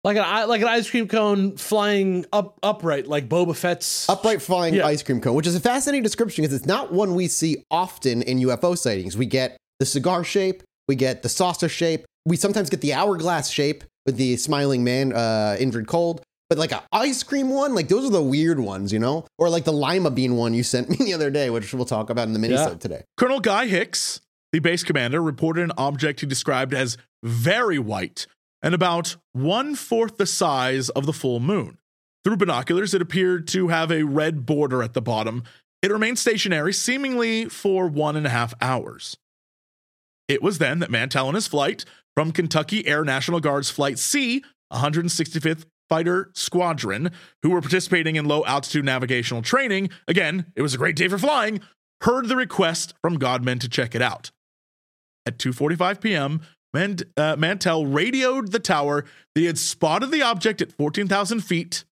Like an like an ice cream cone flying up upright, like Boba Fett's. Upright flying Yeah. ice cream cone, which is a fascinating description because it's not one we see often in UFO sightings. We get the cigar shape, we get the saucer shape, we sometimes get the hourglass shape with the smiling man, uh, Indrid Cold. But like an ice cream one, like those are the weird ones, you know? Or like the lima bean one you sent me the other day, which we'll talk about in the minisode Yeah. today. Colonel Guy Hicks, the base commander, reported an object he described as very white and about one fourth the size of the full moon. Through binoculars, it appeared to have a red border at the bottom. It remained stationary, seemingly for one and a half hours. It was then that Mantell and his flight from Kentucky Air National Guard's Flight C, 165th Fighter Squadron, who were participating in low altitude navigational training, again, it was a great day for flying, heard the request from Godman to check it out. At 2:45 p.m., Uh, Mantell radioed the tower that he had spotted the object at 14,000 feet,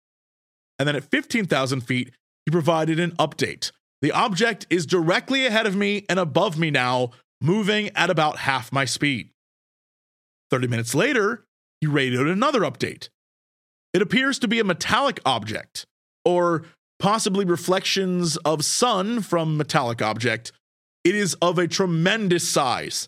and then at 15,000 feet, he provided an update. The object is directly ahead of me and above me now, moving at about half my speed. 30 minutes later, he radioed another update. It appears to be a metallic object, or possibly reflections of sun from metallic object. It is of a tremendous size.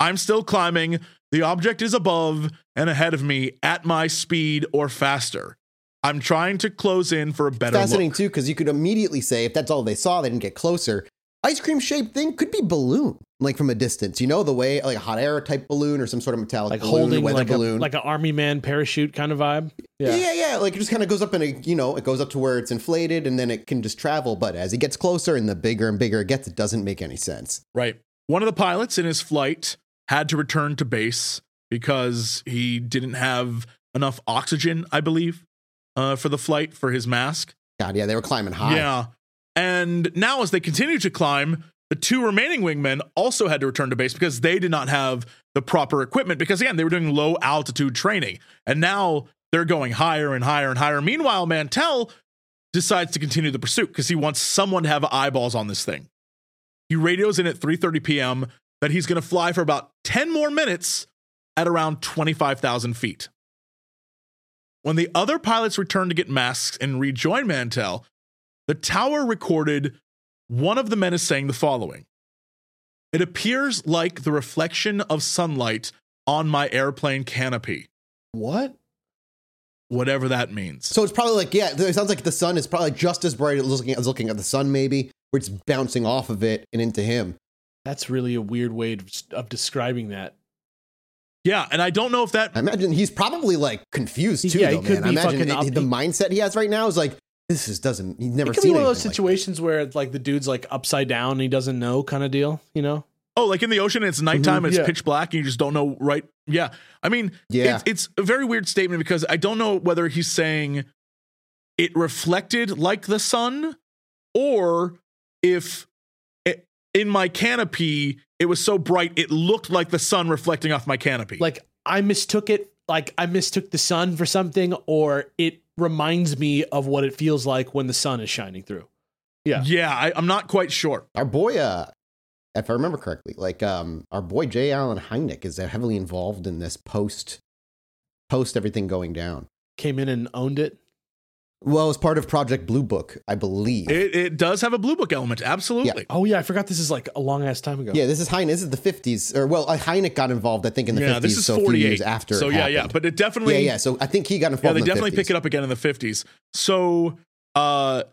I'm still climbing. The object is above and ahead of me at my speed or faster. I'm trying to close in for a better Fascinating look. too, because you could immediately say if that's all they saw, they didn't get closer. ice cream shaped thing could be balloon, like from a distance. You know, the way like a hot air type balloon or some sort of metallic Like balloon, holding weather like a, balloon. like an army man parachute kind of vibe. yeah. Yeah. yeah, Like it just kind of goes up and it, you know, it goes up to where it's inflated and then it can just travel. But as it gets closer and the bigger and bigger it gets, it doesn't make any sense. Right. One of the pilots in his flight had to return to base because he didn't have enough oxygen, I believe, uh, for the flight for his mask. God, yeah, they were climbing high. Yeah. And now, as they continue to climb, the two remaining wingmen also had to return to base because they did not have the proper equipment. Because again, they were doing low altitude training. And now they're going higher and higher and higher. Meanwhile, Mantell decides to continue the pursuit because he wants someone to have eyeballs on this thing. He radios in at 3:30 p.m. that he's going to fly for about 10 more minutes at around 25,000 feet. When the other pilots returned to get masks and rejoin Mantell, the tower recorded one of the men is saying the following It appears like the reflection of sunlight on my airplane canopy, What? whatever that means. So it's probably like, yeah, it sounds like the sun is probably just as bright as looking, as looking at the sun, maybe, where it's bouncing off of it and into him. That's really a weird way of, of describing that. Yeah, and I don't know if that I imagine he's probably like confused too. Yeah, he could man. I be imagine fucking it- up- the mindset he has right now is like, this is doesn't, he's never It could seen be one of those anything like situations where it's like the dude's like upside down and he doesn't know kind of deal, you know? Oh, like in the ocean, it's mm-hmm, nighttime, it's yeah. pitch black, and you just don't know right. Yeah. I mean, Yeah. it's, it's a very weird statement because I don't know whether he's saying it reflected like the sun or if it, in my canopy, it was so bright, it looked like the sun reflecting off my canopy. Like I mistook it, like I mistook the sun for something, or it reminds me of what it feels like when the sun is shining through. Yeah. yeah, I, I'm not quite sure. Our boy, uh, if I remember correctly, like um, our boy J. Allen Hynek is heavily involved in this post, post everything going down. Came in and owned it. Well, as part of Project Blue Book, I believe. It, it does have a blue book element, absolutely. Oh yeah, I forgot this is like a long ass time ago. yeah, this is Hynek. This is the fifties, or well, uh, Hynek got involved, I think, in the Yeah, fifties. this is so a 48 years after. So it yeah, yeah, but it definitely yeah, yeah. So I think he got Yeah, involved. they in the definitely 50s. pick it up again in the 50s. So, uh,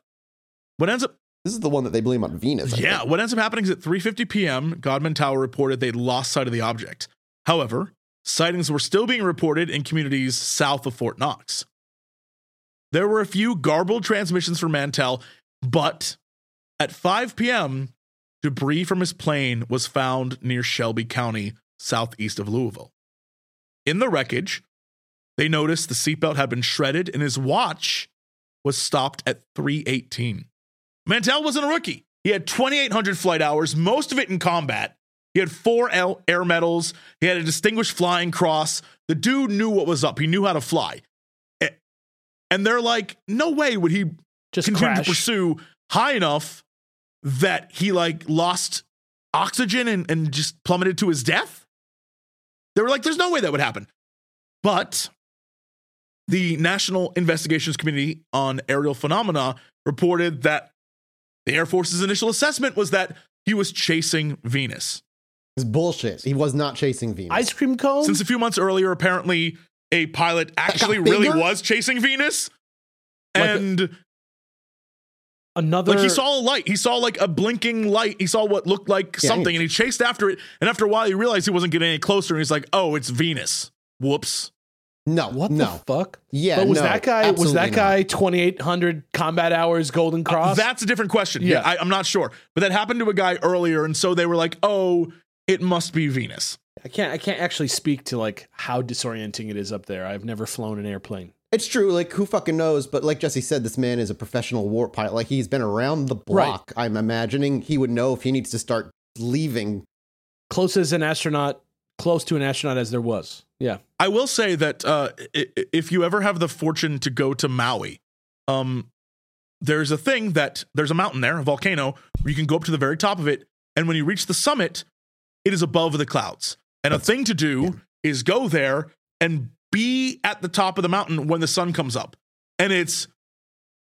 what ends up, This is the one that they blame on Venus. I yeah, think. what ends up happening is at 3:50 p.m., Godman Tower reported they'd lost sight of the object. However, sightings were still being reported in communities south of Fort Knox. There were a few garbled transmissions from Mantell, but at 5 p.m., debris from his plane was found near Shelby County, southeast of Louisville. In the wreckage, they noticed the seatbelt had been shredded and his watch was stopped at 318. Mantell wasn't a rookie. He had 2,800 flight hours, most of it in combat. He had four air medals. He had a distinguished flying cross. The dude knew what was up. He knew how to fly. A- And they're like, no way would he Just continue crash. to pursue high enough that he like lost oxygen and, and just plummeted to his death. They were like, there's no way that would happen. But the National Investigations Committee on Aerial Phenomena reported that the Air Force's initial assessment was that he was chasing Venus. It's bullshit. He was not chasing Venus. Ice cream cone. Since a few months earlier, apparently a pilot actually really was chasing Venus. Like a- and Another. Like he saw a light. He saw like a blinking light. He saw what looked like Yeah, something and he chased after it. And after a while, he realized he wasn't getting any closer. And he's like, oh, it's Venus. Whoops. no, what no. the fuck? Yeah, But was no, that guy? Was that guy twenty eight hundred combat hours Golden Uh, Cross? that's a different question. Yeah, Yeah. I, I'm not sure. But that happened to a guy earlier. And so they were like, oh, it must be Venus. I can't. I can't actually speak to like how disorienting it is up there. I've never flown an airplane. It's true. Like, who fucking knows? But like Jesse said, this man is a professional war pilot. Like, he's been around the block. I'm imagining he would know if he needs to start leaving. Close as an astronaut, close to an astronaut as there was. Yeah. I will say that uh, i- i- if you ever have the fortune to go to Maui, um, there's a thing that there's a mountain there, a volcano, where you can go up to the very top of it, and when you reach the summit, it is above the clouds. And a thing to do is go there and be at the top of the mountain when the sun comes up, and it's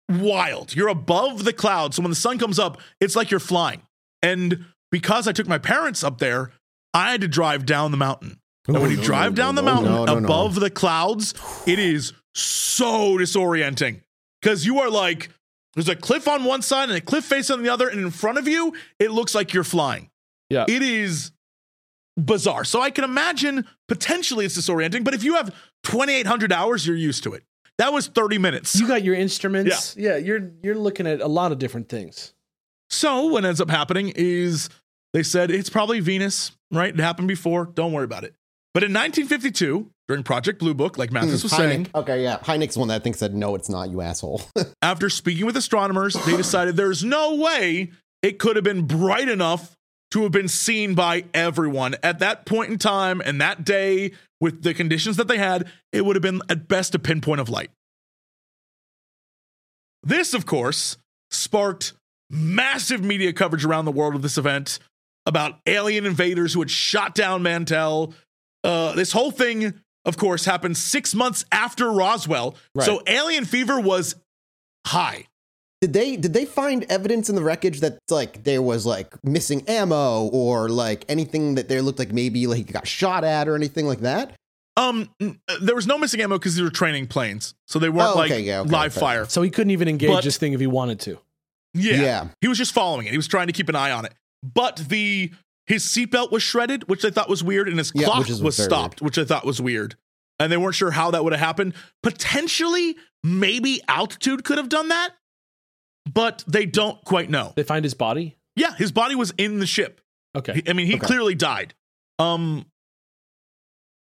wild. You're above the clouds, so when the sun comes up, it's like you're flying. And because I took my parents up there, I had to drive down the mountain. And when you no, drive no, down the mountain no, no, no. above the clouds, it is so disorienting because you are like There's a cliff on one side and a cliff face on the other, and in front of you, it looks like you're flying. Yeah. It is bizarre. So I can imagine potentially it's disorienting, but if you have 2,800 hours, you're used to it. That was 30 minutes. You got your instruments. Yeah. yeah, you're you're looking at a lot of different things. So what ends up happening is they said it's probably Venus, right? It happened before. Don't worry about it. But in 1952, during Project Blue Book, like Mathas hmm, was saying, Okay, yeah. Hynek's one that I think said, no, it's not, you asshole. after speaking with astronomers, they decided there's no way it could have been bright enough to have been seen by everyone. At that point in time and that day, with the conditions that they had, it would have been at best a pinpoint of light. This, of course, sparked massive media coverage around the world of this event about alien invaders who had shot down Mantell. Uh, this whole thing, of course, happened six months after Roswell. Right. So alien fever was high. Did they did they find evidence in the wreckage that like there was like missing ammo or like anything that there looked like maybe like he got shot at or anything like that? Um, uh, there was no missing ammo because these were training planes, so they weren't Oh, like yeah, okay, live fair fire. So he couldn't even engage But- this thing if he wanted to. Yeah. Yeah. he was just following it. He was trying to keep an eye on it. But the his seatbelt was shredded, which I thought was weird, and his Yeah, clock was very stopped, which I thought was weird. And they weren't sure how that would have happened. Potentially, maybe altitude could have done that, but they don't quite know. They find his body. Yeah, his body was in the ship. Okay. I mean, he Okay. clearly died. Um,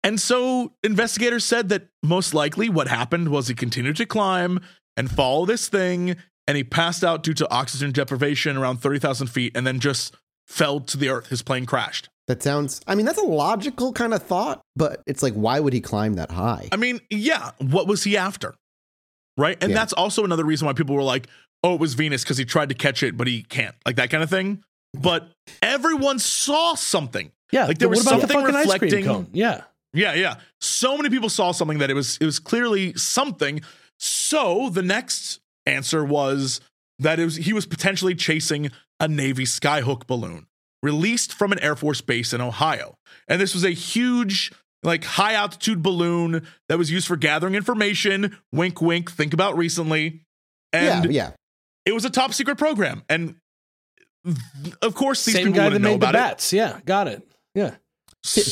and so investigators said that most likely what happened was he continued to climb and follow this thing, and he passed out due to oxygen deprivation around 30,000 feet and then just fell to the earth. His plane crashed. That sounds I mean, that's a logical kind of thought, but it's like why would he climb that high? I mean, yeah, what was he after? Right. And Yeah. that's also another reason why people were like, oh, it was Venus because he tried to catch it, but he can't, like that kind of thing. But everyone saw something. Yeah. Like, there was the something cream reflecting- Yeah. Yeah, yeah. So many people saw something that it was it was clearly something. So the next answer was that it was he was potentially chasing a Navy skyhook balloon released from an Air Force base in Ohio. And this was a huge like high altitude balloon that was used for gathering information. Wink wink, think about recently. And yeah, yeah. It was a top secret program. And of course these Same people guy that wouldn't know made the about it. Yeah. Got it. Yeah.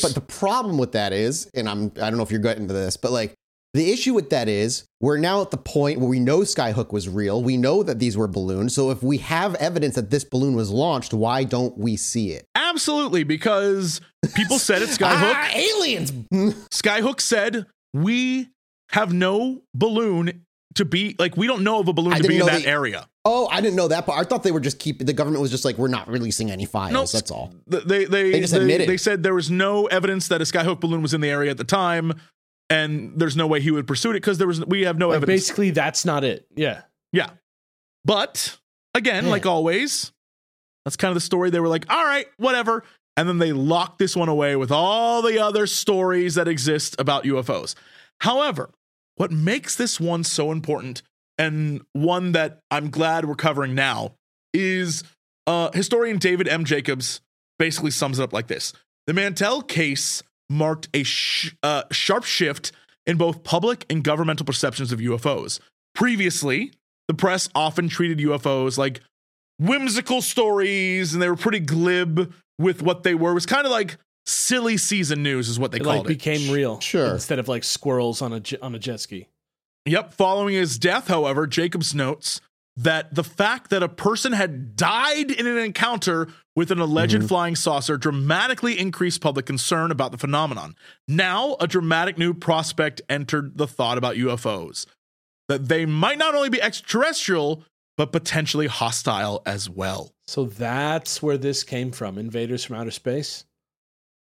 But the problem with that is, and I'm I don't know if you're getting to this, but like the issue with that is we're now at the point where we know Skyhook was real. We know that these were balloons. So if we have evidence that this balloon was launched, why don't we see it? Absolutely, because people said it's Skyhook. Ah, aliens. Skyhook said, We have no balloon to be like, we don't know of a balloon I to be in know that they- area. Oh, I didn't know that part. I thought they were just keeping the government was just like we're not releasing any files. Nope. That's all. They, they, They just they, admitted. they said there was no evidence that a Skyhook balloon was in the area at the time, and there's no way he would pursue it because there was we have no Like evidence. basically, that's not it. Yeah. Yeah. But again, Man. like always, that's kind of the story. They were like, all right, whatever. And then they locked this one away with all the other stories that exist about UFOs. However, what makes this one so important and one that I'm glad we're covering now is uh, historian David M. Jacobs basically sums it up like this The Mantell case marked a sh- uh, sharp shift in both public and governmental perceptions of UFOs. Previously, the press often treated UFOs like whimsical stories and they were pretty glib with what they were. It was kind of like silly season news, is what they It called like it. became real. Sure. Instead of like squirrels on a j- on a jet ski. Yep. Following his death, however, Jacobs notes that the fact that a person had died in an encounter with an alleged Mhm. flying saucer dramatically increased public concern about the phenomenon. Now, a dramatic new prospect entered the thought about UFOs that they might not only be extraterrestrial, but potentially hostile as well. So that's where this came from. Invaders from outer space.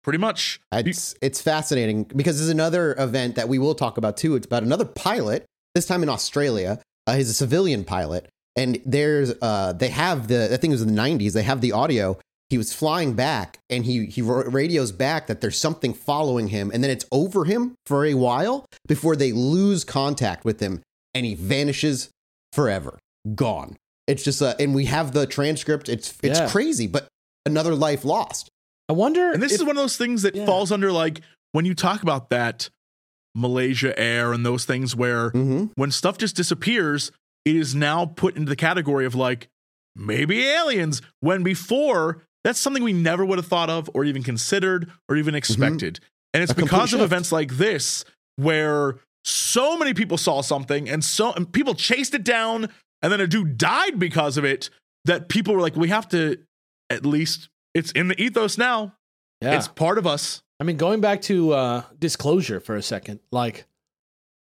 Pretty much. It's it's fascinating because there's another event that we will talk about too. It's about another pilot, this time in Australia. Uh, he's a civilian pilot, and there's uh, they have the I think it was in the 90s. They have the audio. He was flying back, and he he radios back that there's something following him, and then it's over him for a while before they lose contact with him, and he vanishes forever, gone. It's just uh, and we have the transcript. It's it's Yeah. crazy, but another life lost. I wonder. And this if- is one of those things that Yeah. falls under like when you talk about that Malaysia Air and those things where hmm when stuff just disappears, it is now put into the category of like maybe aliens when before that's something we never would have thought of or even considered or even expected. And it's A because of shift. events like this where so many people saw something and so and people chased it down and then a dude died because of it that people were like we have to at least it's in the ethos now. Yeah. It's part of us. I mean, going back to uh, disclosure for a second, like,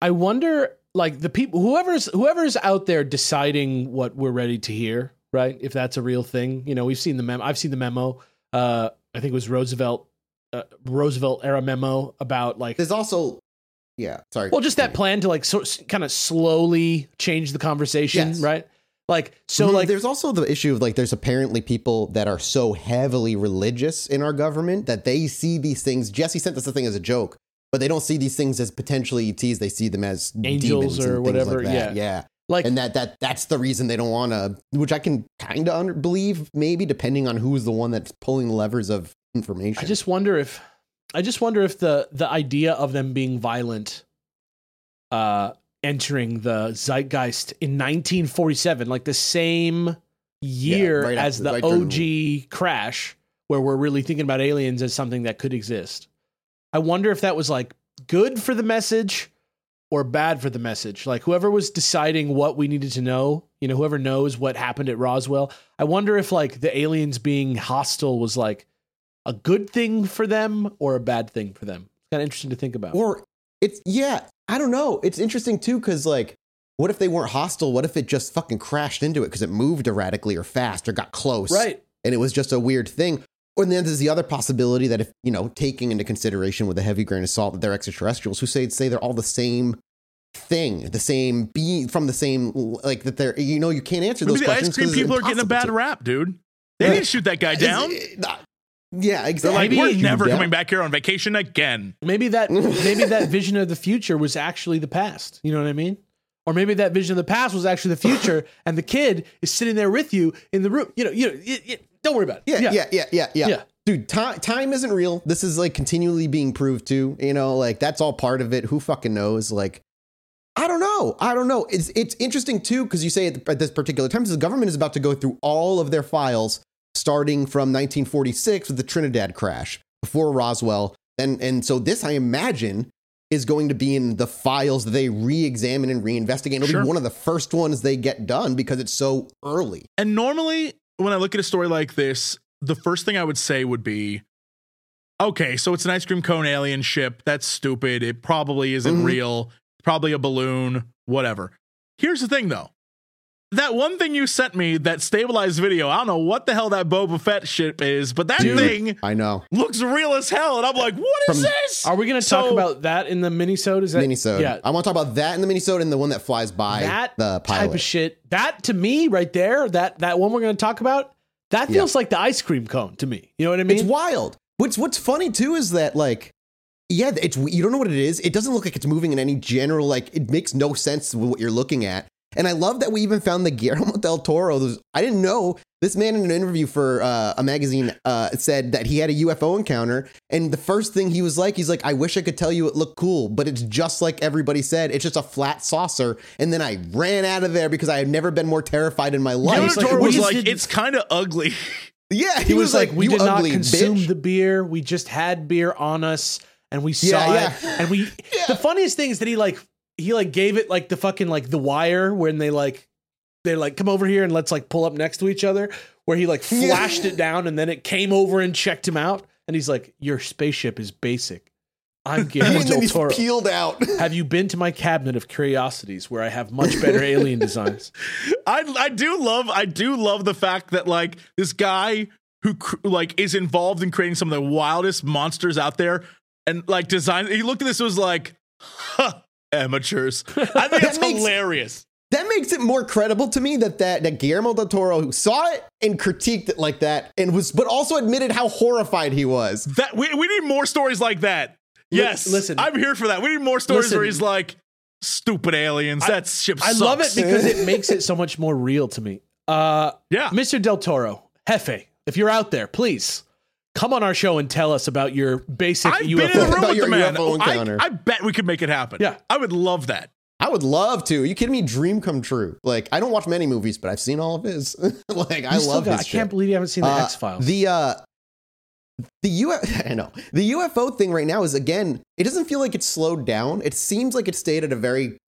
I wonder, like, the people, whoever's whoever's out there deciding what we're ready to hear, right? If that's a real thing, you know, we've seen the memo. I've seen the memo. Uh, I think it was Roosevelt, uh, Roosevelt era memo about like, There's also, yeah, sorry. well, just that plan to like so, kind of slowly change the conversation, Yes. right? Like, so Mhm. like, there's also the issue of like there's apparently people that are so heavily religious in our government that they see these things. Jesse sent us the thing as a joke, but they don't see these things as potentially ETs. They see them as Angels demons or whatever, Like yeah. yeah. like, And that that that's the reason they don't want to, which I can kind of believe, maybe depending on who's the one that's pulling the levers of information. I just wonder if I just wonder if the the idea of them being violent uh entering the zeitgeist in 1947 like the same year right as after- the right OG crash where we're really thinking about aliens as something that could exist. I wonder if that was like good for the message or bad for the message. Like whoever was deciding what we needed to know, you know, whoever knows what happened at Roswell, I wonder if like the aliens being hostile was like a good thing for them or a bad thing for them. It's kind of interesting to think about. Or it's yeah, I don't know. It's interesting too because like, what if they weren't hostile? What if it just fucking crashed into it because it moved erratically or fast or got close? right. and it was just a weird thing. Or then there's the other possibility that if you know, taking into consideration with a heavy grain of salt that they're extraterrestrials who say say they're all the same thing, the same being from the same like that they're you know you can't answer Maybe those the ice questions. cream 'cause it's people are getting a bad rap, dude. They Yeah. didn't shoot that guy down. It's- yeah, They're exactly. like, Maybe we're never down. coming back here on vacation again. Maybe that maybe that vision of the future was actually the past. You know what I mean? Or maybe that vision of the past was actually the future, and the kid is sitting there with you in the room. You know, you know, y- y- don't worry about it. Yeah, yeah, yeah, yeah, yeah. Yeah. Dude, time time isn't real. This is like continually being proved to. You know, like that's all part of it. Who fucking knows? Like, I don't know. I don't know. It's it's interesting too because you say at, at this particular time, the government is about to go through all of their files starting from 1946 with the Trinidad crash before Roswell, and and so this I imagine is going to be in the files that they re-examine and reinvestigate. It'll Sure. be one of the first ones they get done because it's so early. And normally, when I look at a story like this, the first thing I would say would be, okay, so it's an ice cream cone alien ship. That's stupid. It probably isn't Mhm. real. Probably a balloon, whatever. Here's the thing though. That one thing you sent me, that stabilized video, I don't know what the hell that Boba Fett ship is, but that Dude. thing I know. looks real as hell. And I'm like, what is From- this? Are we going to talk about that in the minisode? Is that Minisode. Yeah, I want to talk about that in the Minisode and the one that flies by that the pilot. type of shit. That to me, right there, that that one we're going to talk about, that Yeah. feels like the ice cream cone to me. You know what I mean? It's wild. What's what's funny too is that like, yeah, it's you don't know what it is. It doesn't look like it's moving in any general like. It makes no sense with what you're looking at. And I love that we even found the Guillermo del Toro. Those- I didn't know this man in an interview for uh, a magazine uh, said that he had a UFO encounter. And the first thing he was like, he's like, I wish I could tell you it looked cool, but it's just like everybody said. It's just a flat saucer. And then I ran out of there because I have never been more terrified in my life. Guillermo del Toro was like, didn't- it's kind of ugly. yeah, he was like, we "You did not consume bitch." the beer. We just had beer on us, and we saw yeah. it. And we. The funniest thing is that he like he like gave it like the fucking like the wire when they like they like come over here and let's like pull up next to each other. Where he like flashed it down and then it came over and checked him out. And he's like, "Your spaceship is basic. I'm Guillermo and del Toro. peeled out. Have you been to my cabinet of curiosities where I have much better alien designs?" I I do love I do love the fact that like this guy who cr- like is involved in creating some of the wildest monsters out there and like design he looked at this and was like huh, amateurs. I think That that's makes- hilarious. That makes it more credible to me that that, that Guillermo del Toro who saw it and critiqued it like that, and was, but also admitted how horrified he was. That we, we need more stories like that. Li- Yes, listen. I'm here for that. We need more stories Listen. where he's like, "Stupid aliens, that ship." I love it because it makes it so much more real to me. Uh, yeah, Mr. Del Toro, Hefe, if you're out there, please come on our show and tell us about your basic I've UFO. been in the room with the man. UFO encounter. I bet we could make it happen. Yeah. I would love that. I would love to. Are you kidding me? Dream come true. Like I don't watch many movies, but I've seen all of his. like I You still love got- his. I can't believe you haven't seen the Uh, X Files. The uh the U I know. The UFO thing right now is again, it doesn't feel like it's slowed down. It seems like it stayed at a very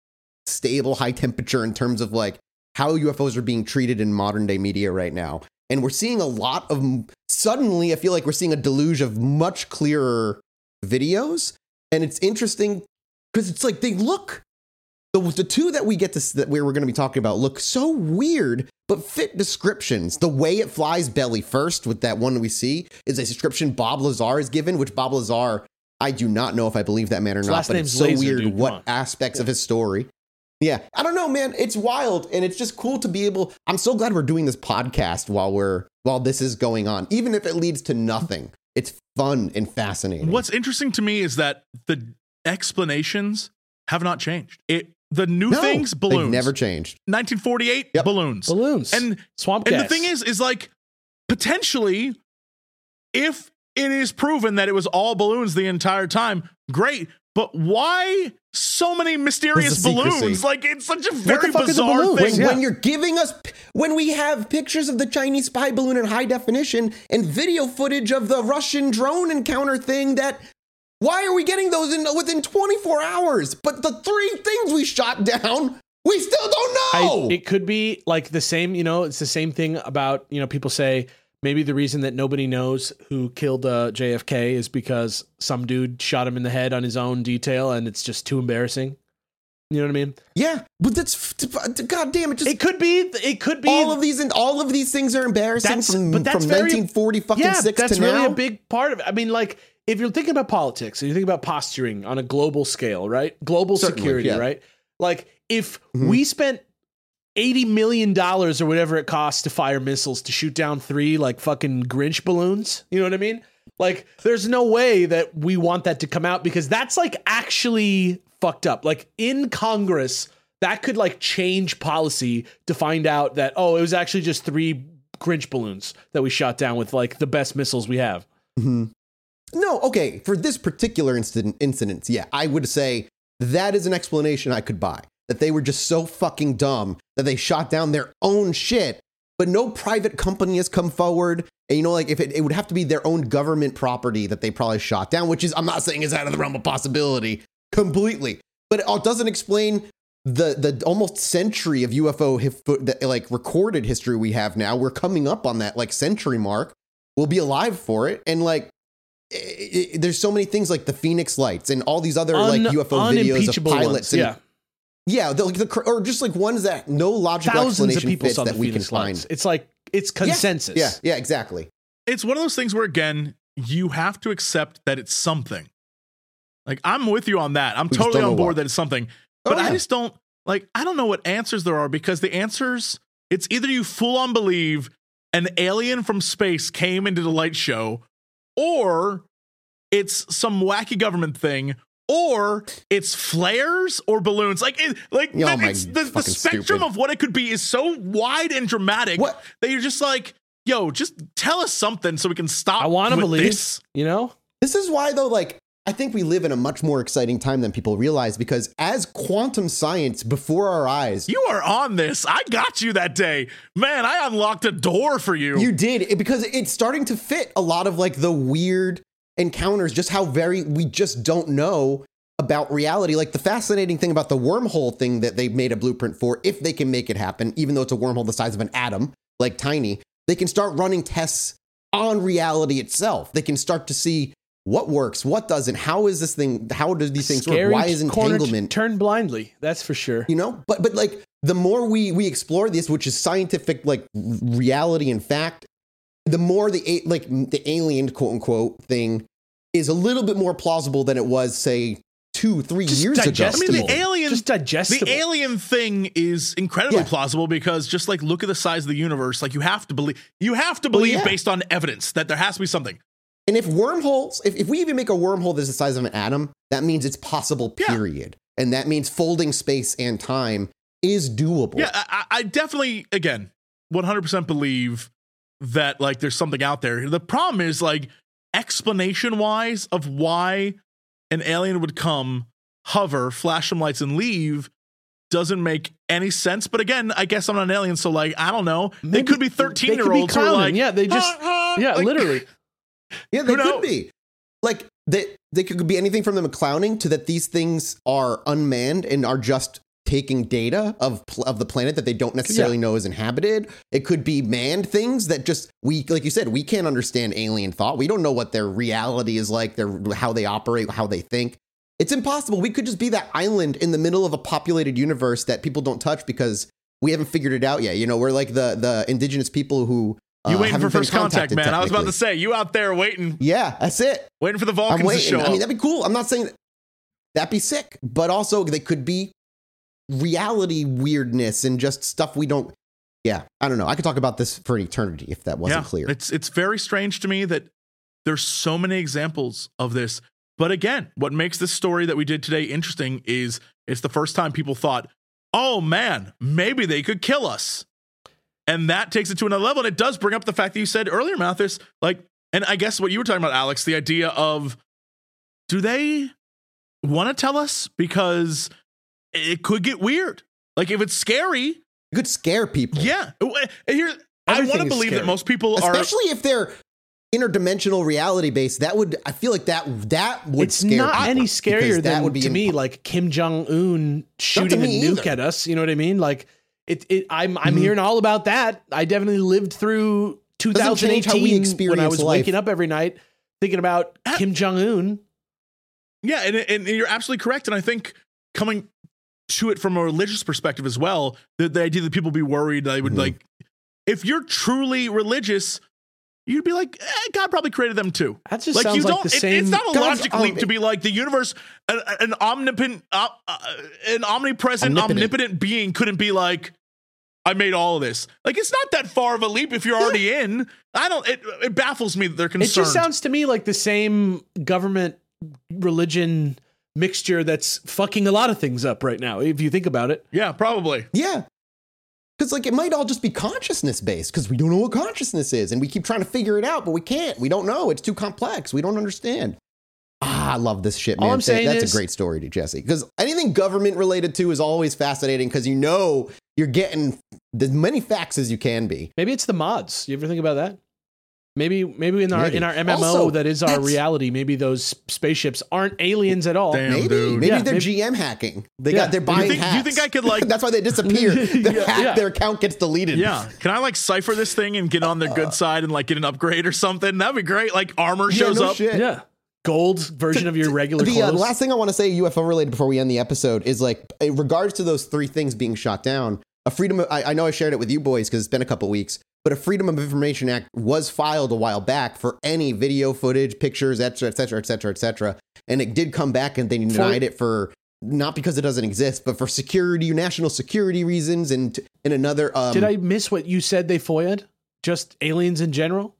stable high temperature in terms of like how UFOs are being treated in modern day media right now. And we're seeing a lot of suddenly I feel like we're seeing a deluge of much clearer videos and it's interesting because it's like they look the, the two that we get to that we we're going to be talking about look so weird but fit descriptions the way it flies belly first with that one we see is a description bob lazar is given which bob lazar i do not know if i believe that man or His not but it's so Laser, weird dude. What on. aspects of his story yeah i don't know man it's wild and it's just cool to be able i'm so glad we're doing this podcast while we're while this is going on even if it leads to nothing it's fun and fascinating What's interesting to me is that the explanations have not changed. It the new No, things balloons. never changed 1948 Yep. balloons. Balloons. And swamp and gas. the thing is is like potentially if it is proven that it was all balloons the entire time, great. But why so many mysterious What's the secrecy? balloons? Like it's such a very fuck bizarre thing. when, Yeah. when you're giving us when we have pictures of the Chinese spy balloon in high definition and video footage of the Russian drone encounter thing that why are we getting those in within 24 hours but the three things we shot down we still don't I, know it could be like the same, you know, it's the same thing about, you know, people say maybe the reason that nobody knows who killed uh, JFK is because some dude shot him in the head on his own detail and it's just too embarrassing. You know what I mean? yeah but that's god damn it just It could be, it could be. all of these and all of these things are embarrassing That's- from, but that's from very- 1940 fucking yeah, six that's really now a big part of it. I mean, like if you're thinking about politics and you think about posturing on a global scale, right? Global Certainly, security, yeah. right? Like if Mhm. we spent eighty million dollars or whatever it costs to fire missiles to shoot down three like fucking Grinch balloons, you know what I mean? Like there's no way that we want that to come out because that's like actually fucked up. Like in Congress, that could like change policy to find out that oh, it was actually just three Grinch balloons that we shot down with like the best missiles we have. Mm-hmm. No, okay. For this particular incident, incident, yeah, I would say that is an explanation I could buy. That they were just so fucking dumb that they shot down their own shit, but no private company has come forward. And you know, like if it, it would have to be their own government property that they probably shot down, which is I'm not saying is out of the realm of possibility completely, but it doesn't explain the the almost century of UFO hif- that, like recorded history we have now. We're coming up on that like century mark. We'll be alive for it, and like i i there's so many things like the Phoenix Lights and all these other like UFO videos of pilots. ones, and, yeah. Yeah, the, like the or just like ones that no logical Thousands of explanation people fits saw the that we can Phoenix find. Lights. It's like it's consensus. Yeah, yeah, exactly. it's one of those things where again you have to accept that it's something like i'm with you on that i'm We totally on board what. that it's something Oh, but i just don't like i don't know what answers there are because the answers it's either you full on believe an alien from space came into the light show or it's some wacky government thing or it's flares or balloons like it like Oh my it's, the, the spectrum stupid. of what it could be is so wide and dramatic What? that you're just like yo just tell us something so we can stop I want to believe. this. You know, This is why, though, like, I think we live in a much more exciting time than people realize because as quantum science before our eyes, You are on this. I got you that day. Man, I unlocked a door for you. you did it because it's starting to fit a lot of like the weird encounters, just how very we just don't know about reality. Like the fascinating thing about the wormhole thing that they made a blueprint for, if they can make it happen, even though it's a wormhole the size of an atom, like tiny, they can start running tests on reality itself. They can start to see what works, what doesn't, how is this thing, how do these things Scary work? Why is entanglement? turn blindly? That's for sure. you know but but like the more we we explore this which is scientific like reality and fact the more the like the alien quote unquote thing is a little bit more plausible than it was say two three Just years ago I mean, the alien, Just digestible. the alien thing is incredibly Yeah. plausible because just like look at the size of the universe. Like you have to believe, you have to believe yeah. based on evidence that there has to be something. and if wormholes if, if we even make a wormhole that's the size of an atom that means it's possible Yeah. period and that means folding space and time is doable Yeah, I, I I definitely, again, 100% believe that like there's something out there. The problem is like explanation wise of why an alien would come, hover, flash some lights, and leave doesn't make any sense. But again, I guess I'm not an alien, so like I don't know. they could be 13 could year be olds who are like, yeah, they just, "Ah, ah," yeah, like- literally. Yeah, they could knows? be. Like they they could be anything from them clowning to that these things are unmanned and are just taking data of pl- of the planet that they don't necessarily know is inhabited. It could be manned things that just we like you said we can't understand alien thought. We don't know what their reality is like, their how they operate, how they think. It's impossible. We could just be that island in the middle of a populated universe that people don't touch because we haven't figured it out yet. You know, we're like the the indigenous people who You uh, waiting for first contact, man. I was about to say, you out there waiting, Yeah, that's it. waiting for the Vulcans to show I mean, that'd be cool. I'm not saying that, that'd be sick, but also they could be reality weirdness and just stuff we don't. Yeah, I don't know. I could talk about this for an eternity if that wasn't yeah, clear. It's it's very strange to me that there's so many examples of this. But again, what makes this story that we did today interesting is it's the first time people thought, "Oh man, maybe they could kill us." And that takes it to another level. And it does bring up the fact that you said earlier, Mathas, like, and I guess what you were talking about, Alex, the idea of do they want to tell us? Because it could get weird. Like if it's scary, it could scare people, yeah. Here, I want to is believe that most people are especially if they're interdimensional reality based. That would I feel like that that would it's scare not people any because scarier that would be to me like Kim Jong Un shooting a nuke either. at us. You know what I mean? Like it. it I'm I'm Mhm. hearing all about that. I definitely lived through Doesn't change how we 2018 when I was life. waking up every night thinking about. Kim Jong Un. Yeah, and, and you're absolutely correct. And I think coming to it from a religious perspective as well, the, the idea that people be worried, I would Mhm. like, if you're truly religious, you'd be like, eh, God probably created them too. That just Like sounds you like don't. the it- same. it's not a God's logic leap om- to be like the universe, an, an omnipotent, uh, uh, an omnipresent, Omnipotent. omnipotent being couldn't be like. I made all of this. Like it's not that far of a leap if you're already in. I don't. It, it baffles me that they're concerned. it just sounds to me like the same government religion mixture that's fucking a lot of things up right now. If you think about it, yeah, probably. Yeah. Because like it might all just be consciousness based because we don't know what consciousness is and we keep trying to figure it out, but we can't. We don't know. It's too complex. We don't understand. Ah, I love this shit, All man. I'm saying That's is- a great story to Jesse. Because anything government related to is always fascinating because you know you're getting as many facts as you can be. maybe it's the mods. You ever think about that? Maybe maybe in our Maybe. in our MMO Also, that is our reality, maybe those spaceships aren't aliens at all. Damn, maybe, dude. maybe Yeah, they're maybe- GM hacking. They Yeah. got they're You buying think- you hacks. think I could, like- That's why they disappear. The Yeah, hack, yeah. their account gets deleted. Yeah. Can I like cipher this thing and get on their good side and like get an upgrade or something? That'd be great. Like armor Yeah, shows no up. shit. Yeah. Gold version of your regular the uh, last thing I want to say UFO related before we end the episode is like in regards to those three things being shot down. A freedom. Of, I, I know I shared it with you boys because it's been a couple weeks, but a Freedom of Information Act was filed a while back for any video footage, pictures, et cetera, et cetera, et cetera, et cetera, and it did come back and they denied it for not because it doesn't exist, but for security, national security reasons, and and another. Um, Did I miss what you said they foiled? Just aliens in general?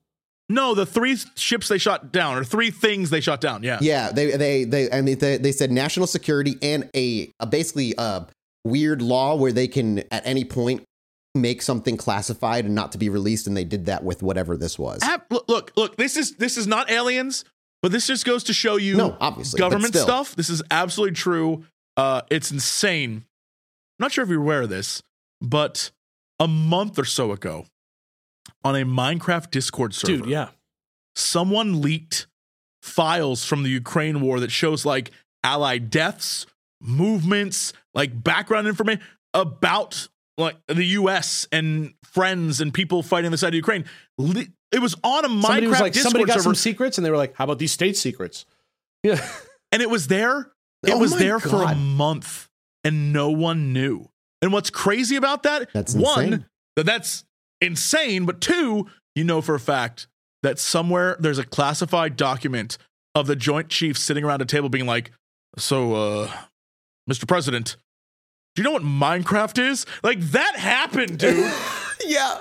No, the three ships they shot down or three things they shot down. Yeah. Yeah, they they they I mean they, they said national security and a, a basically a weird law where they can at any point make something classified and not to be released, and they did that with whatever this was. Ab- look, look, look, this is this is not aliens, but this just goes to show you No, obviously, government stuff. This is absolutely true. Uh, it's insane. I'm not sure if you're aware of this, but a month or so ago, on a Minecraft Discord server, Dude, yeah. someone leaked files from the Ukraine war that shows like allied deaths, movements, like background information about like the US and friends and people fighting the side of Ukraine. It was on a Somebody Minecraft was like, Discord somebody got server some secrets, and they were like, how about these state secrets? Yeah. and it was there. It Oh was my there for a month and no one knew. And what's crazy about that? That's one, insane. that that's insane, but two, you know for a fact that somewhere there's a classified document of the Joint Chiefs sitting around a table being like, "So, uh, Mr. President, do you know what Minecraft is?" Like that happened, dude. yeah,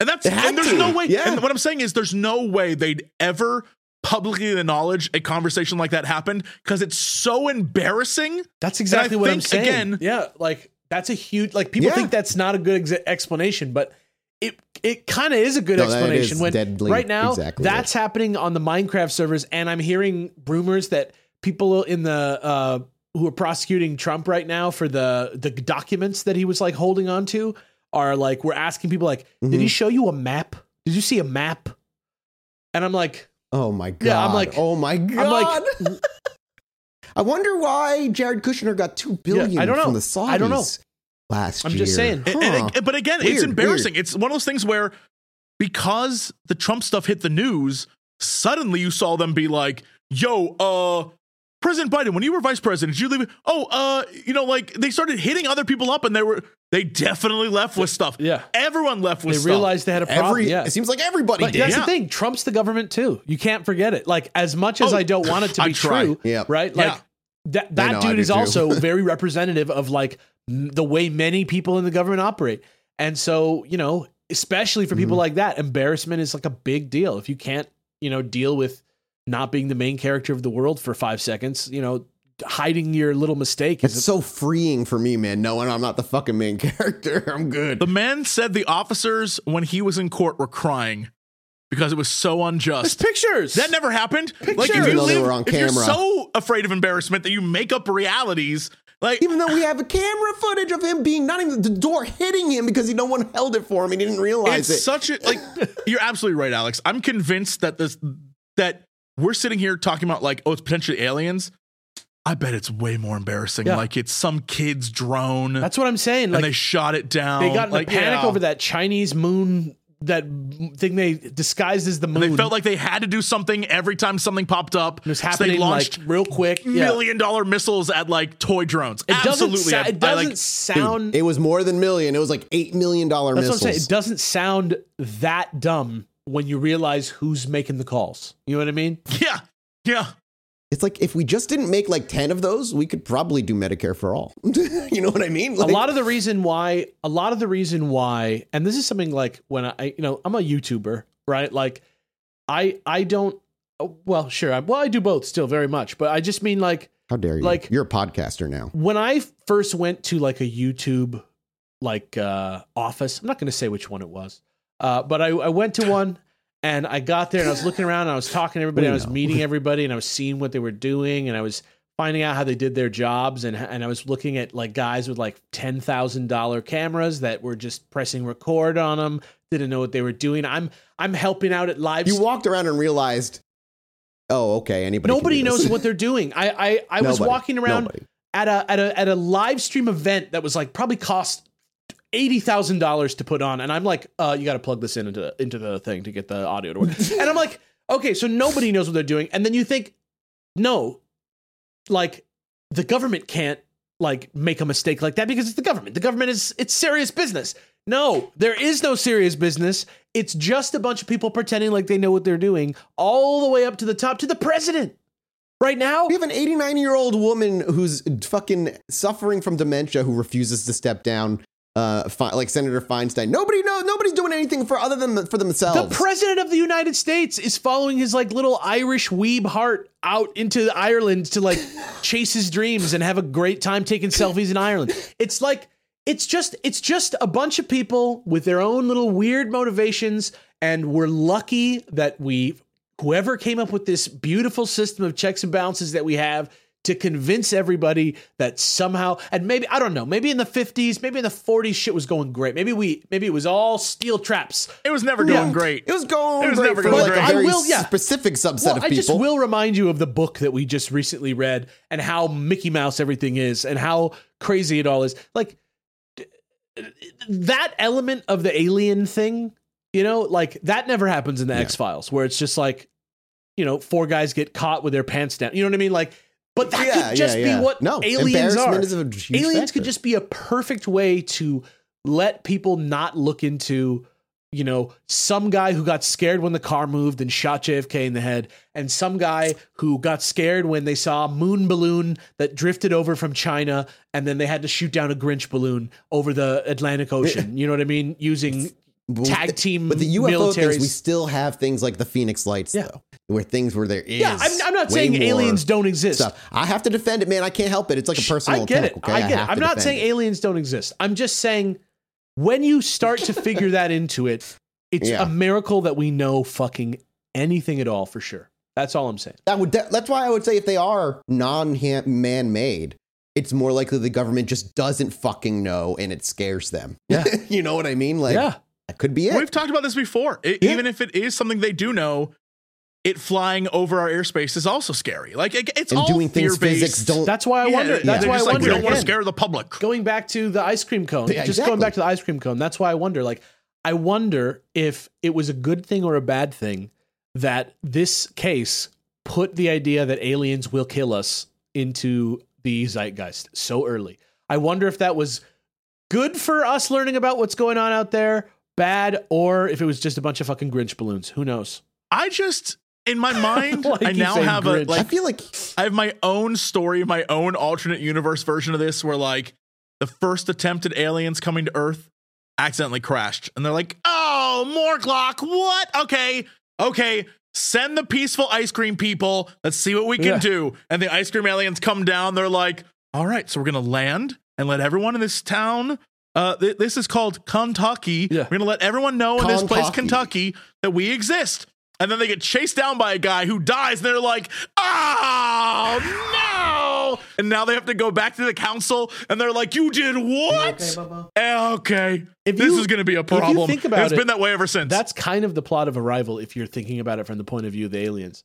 And that's and there's to, no way. yeah. And what I'm saying is, there's no way they'd ever publicly acknowledge a conversation like that happened because it's so embarrassing. That's exactly what I'm saying. again- yeah, like that's a huge like people Yeah. think that's not a good ex- explanation, but it it kind of is a good No, explanation when deadly right now exactly that's happening on the Minecraft servers and I'm hearing rumors that people in the uh who are prosecuting Trump right now for the the documents that he was like holding on to are like we're asking people like, did he Mhm. show you a map? Did you see a map? And I'm like, Oh my god. Yeah, I'm like- oh my god. I'm like, I wonder why Jared Kushner got two billion I don't know. from the Saudis I don't know. last I'm year. just saying. And- and- Huh. but again, Weird, it's embarrassing. It's one of those things where because the Trump stuff hit the news, suddenly you saw them be like, "Yo, uh." President Biden, when you were vice president, did you leave? Oh, uh, you know, like they started hitting other people up, and they were they definitely left with stuff. yeah. everyone left with They stuff. realized they had a problem. Every yeah. it seems like everybody But did. that's Yeah. the thing. Trump's the government too. You can't forget it. Like as much as Oh, I don't want it to be true, Yeah. right? Yeah. Like that that dude is too. also very representative of like the way many people in the government operate. And so, you know, especially for Mm-hmm. people like that, embarrassment is like a big deal. If you can't, you know, deal with not being the main character of the world for 5 seconds, you know, hiding your little mistake It's is so freeing for me, man, knowing I'm not the fucking main character. I'm good. The man said the officers, when he was in court, were crying because it was so There's unjust. pictures. That never happened. Like if Pictures. you Even though they live, were on if you're camera. so afraid of embarrassment that you make up realities, like Even though we have a camera footage of him being not even the door hitting him because he, no one held it for him and he didn't realize it's it. such a like. you're absolutely right, Alex. I'm convinced that this that we're sitting here talking about like, oh, it's potentially aliens. I bet it's way more embarrassing. Yeah. Like it's some kid's drone, That's what I'm saying. and Like they shot it down. they got in like, a panic yeah. over that Chinese moon that thing they disguised as the moon. And they felt like they had to do something every time something popped up. it was So they launched like real quick. Yeah. million dollar missiles at like toy drones. It doesn't. Absolutely, Sa- it doesn't like, sound. it was more than million. It was like eight million dollar that's missiles. what I'm saying. It doesn't sound that dumb when you realize who's making the calls. You know what I mean? yeah, yeah. It's like if we just didn't make like 10 of those, we could probably do Medicare for all. you know what I mean? Like, a lot of the reason why a lot of the reason why and this is something like when i you know i'm a youtuber right like i i don't oh, well sure I, well i do both still very much but i just mean like how dare you? like- You're a podcaster now. when i first went to like a youtube like uh office i'm not going to say which one it was uh but i i went to one and i got there and i was looking around and i was talking to everybody i was meeting everybody and i was seeing what they were doing and i was finding out how they did their jobs and and I was looking at like guys with like $10,000 cameras that were just pressing record on them didn't know what they were doing I'm I'm helping out at live You walked around and realized, oh, okay, anybody. Nobody knows what they're doing I I I was Nobody. walking around Nobody. at a at a at a live stream event that was like probably cost eighty thousand dollars to put on, and I'm like, uh, you got to plug this in into into the thing to get the audio to work. and I'm like, okay, so nobody knows what they're doing, and then you think, no, like the government can't like make a mistake like that because it's the government. The government is it's serious business. No, there is no serious business. It's just a bunch of people pretending like they know what they're doing, all the way up to the top to the president. Right now, We have an 89 year old woman who's fucking suffering from dementia who refuses to step down, uh, fi- like Senator Feinstein. Nobody knows. Nobody's doing anything for other than for themselves. The president of the United States is following his like little Irish weeb heart out into Ireland to like chase his dreams and have a great time taking selfies in Ireland. It's like it's just it's just a bunch of people with their own little weird motivations and we're lucky that we whoever came up with this beautiful system of checks and balances that we have to convince everybody that somehow and maybe I don't know, maybe in the 50s, maybe in the 40s shit was going great. Maybe we maybe it was all steel traps. It was never going Yeah. great. it was going It was great never for going like great. a I very will- yeah. specific subset Well, of I just will remind you of the book that we just recently read and how Mickey Mouse everything is and how crazy it all is. Like that element of the alien thing, you know, like that never happens in the X Files, where it's just like, you know, four guys get caught with their pants down. You know what I mean? Like, but that Yeah, could just yeah, yeah. be what no aliens are. Is a huge aliens factor. could just be a perfect way to let people not look into you know some guy who got scared when the car moved and shot JFK in the head and some guy who got scared when they saw a moon balloon that drifted over from China and then they had to shoot down a Grinch balloon over the Atlantic Ocean you know what I mean using tag team But the UFO things, we still have things like the Phoenix Lights, though, where things where there is. yeah I'm, I'm not way saying aliens don't exist Stuff. I have to defend it, man. I can't help it. It's like a personal I get attack. it. Okay, I get it. I'm not saying it. aliens don't exist. I'm just saying when you start to figure that into it, it's Yeah. a miracle that we know fucking anything at all for sure. That's all I'm saying. that would. That's why I would say if they are non-man-made, it's more likely the government just doesn't fucking know and it scares them. Yeah. you know what I mean? Like yeah. that could be it. We've talked about this before. It- Yeah. Even if it is something they do know, it flying over our airspace is also scary. Like it, it's and all doing things fear-based. physics don't That's why I Yeah, wonder. they're That's why I just like, wonder. we don't want to scare the public. going back to the ice cream cone. Yeah, just exactly. going back to the ice cream cone. That's why I wonder. Like, I wonder if it was a good thing or a bad thing that this case put the idea that aliens will kill us into the zeitgeist so early. I wonder if that was good for us learning about what's going on out there, bad, or if it was just a bunch of fucking Grinch balloons. Who knows? I just in my mind, Like I now say have a Grinch. I feel like I have my own story, my own alternate universe version of this, where like the first attempt at aliens coming to Earth accidentally crashed, and they're like, "Oh, more clock. What? Okay, okay." Send the peaceful ice cream people. Let's see what we can Yeah. do. And the ice cream aliens come down. They're like, "All right, so we're gonna land and let everyone in this town. Uh, th- this is called Kentucky. Yeah. We're gonna let everyone know in this place, Kentucky. Kentucky, that we exist." And then they get chased down by a guy who dies, and they're like, "Oh no!" And now they have to go back to the council, and they're like, "You did what?" Eh, Okay, If this you- is going to be a if you problem. think about it's it, been that way ever since. That's kind of the plot of Arrival if you're thinking about it from the point of view of the aliens.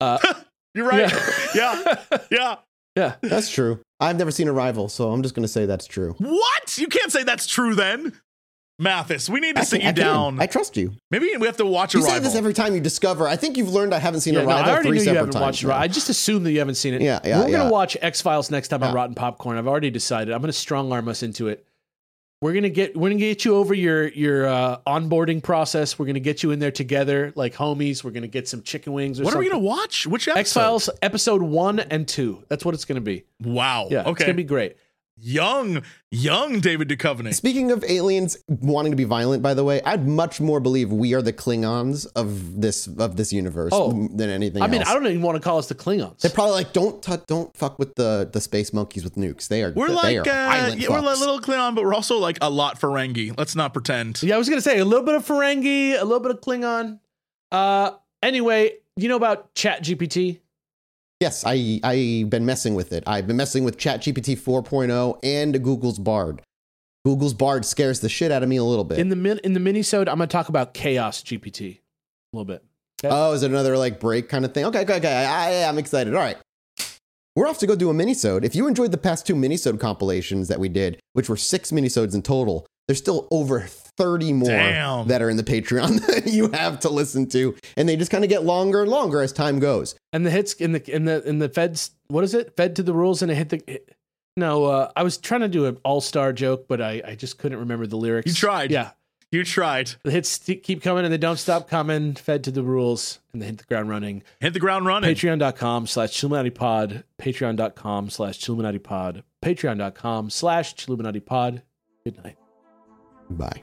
Uh, You're right. Yeah. yeah, yeah. that's true. I've never seen Arrival, so I'm just gonna say that's true. What? You can't say that's true then. Mathas, we need to I sit can- you I can. down. I trust you. Maybe we have to watch a. You Arrival. say this every time you discover. I think you've learned I haven't seen Yeah, no, I already knew you haven't times. watched. now. I just assumed that you haven't seen it. Yeah, yeah, We're gonna watch X Files next time on Yeah. Rotten Popcorn. I've already decided. I'm gonna strong arm us into it. We're gonna get we're gonna get you over your your uh, onboarding process. We're gonna get you in there together like homies. We're gonna get some chicken wings or what are we going to watch? Which episode? X Files episode one and two. That's what it's gonna be. Wow. Yeah, Okay. it's gonna be great. Young, young David Duchovny. Speaking of aliens wanting to be violent, by the way, I'd much more believe we are the Klingons of this of this universe Oh. than anything I mean, else. I don't even want to call us the Klingons. They're probably like, don't t- don't fuck with the the space monkeys with nukes. They are We're they like, are uh, yeah, we're like little Klingon, but we're also like a lot Ferengi. Let's not pretend. Yeah, I was gonna say a little bit of Ferengi, a little bit of Klingon. Uh, anyway, you know about Chat GPT? Yes, I I've been messing with it. I've been messing with ChatGPT 4.0 and Google's Bard. Google's Bard scares the shit out of me a little bit. In the min- in the minisode, I'm gonna talk about Chaos GPT a little bit. oh, is it another like break kind of thing? Okay, okay, okay. I, I, I'm excited. All right. We're off to go do a minisode. If you enjoyed the past two minisode compilations that we did, which were six minisodes in total, there's still over 30 more Damn. that are in the Patreon that you have to listen to. And they just kind of get longer and longer as time goes. And the hits in the in the in the feds. What is it? Fed to the rules and it hit the. Hit. No, uh, I was trying to do an all star joke, but I, I just couldn't remember the lyrics. You tried. Yeah, You tried. the hits st- keep coming and they don't stop coming. Fed to the rules and they hit the ground running. Hit the ground running. Patreon.com slash Chilluminati Pod. Patreon.com slash Chilluminati Pod. Patreon.com slash Chilluminati Pod. Good night. Bye.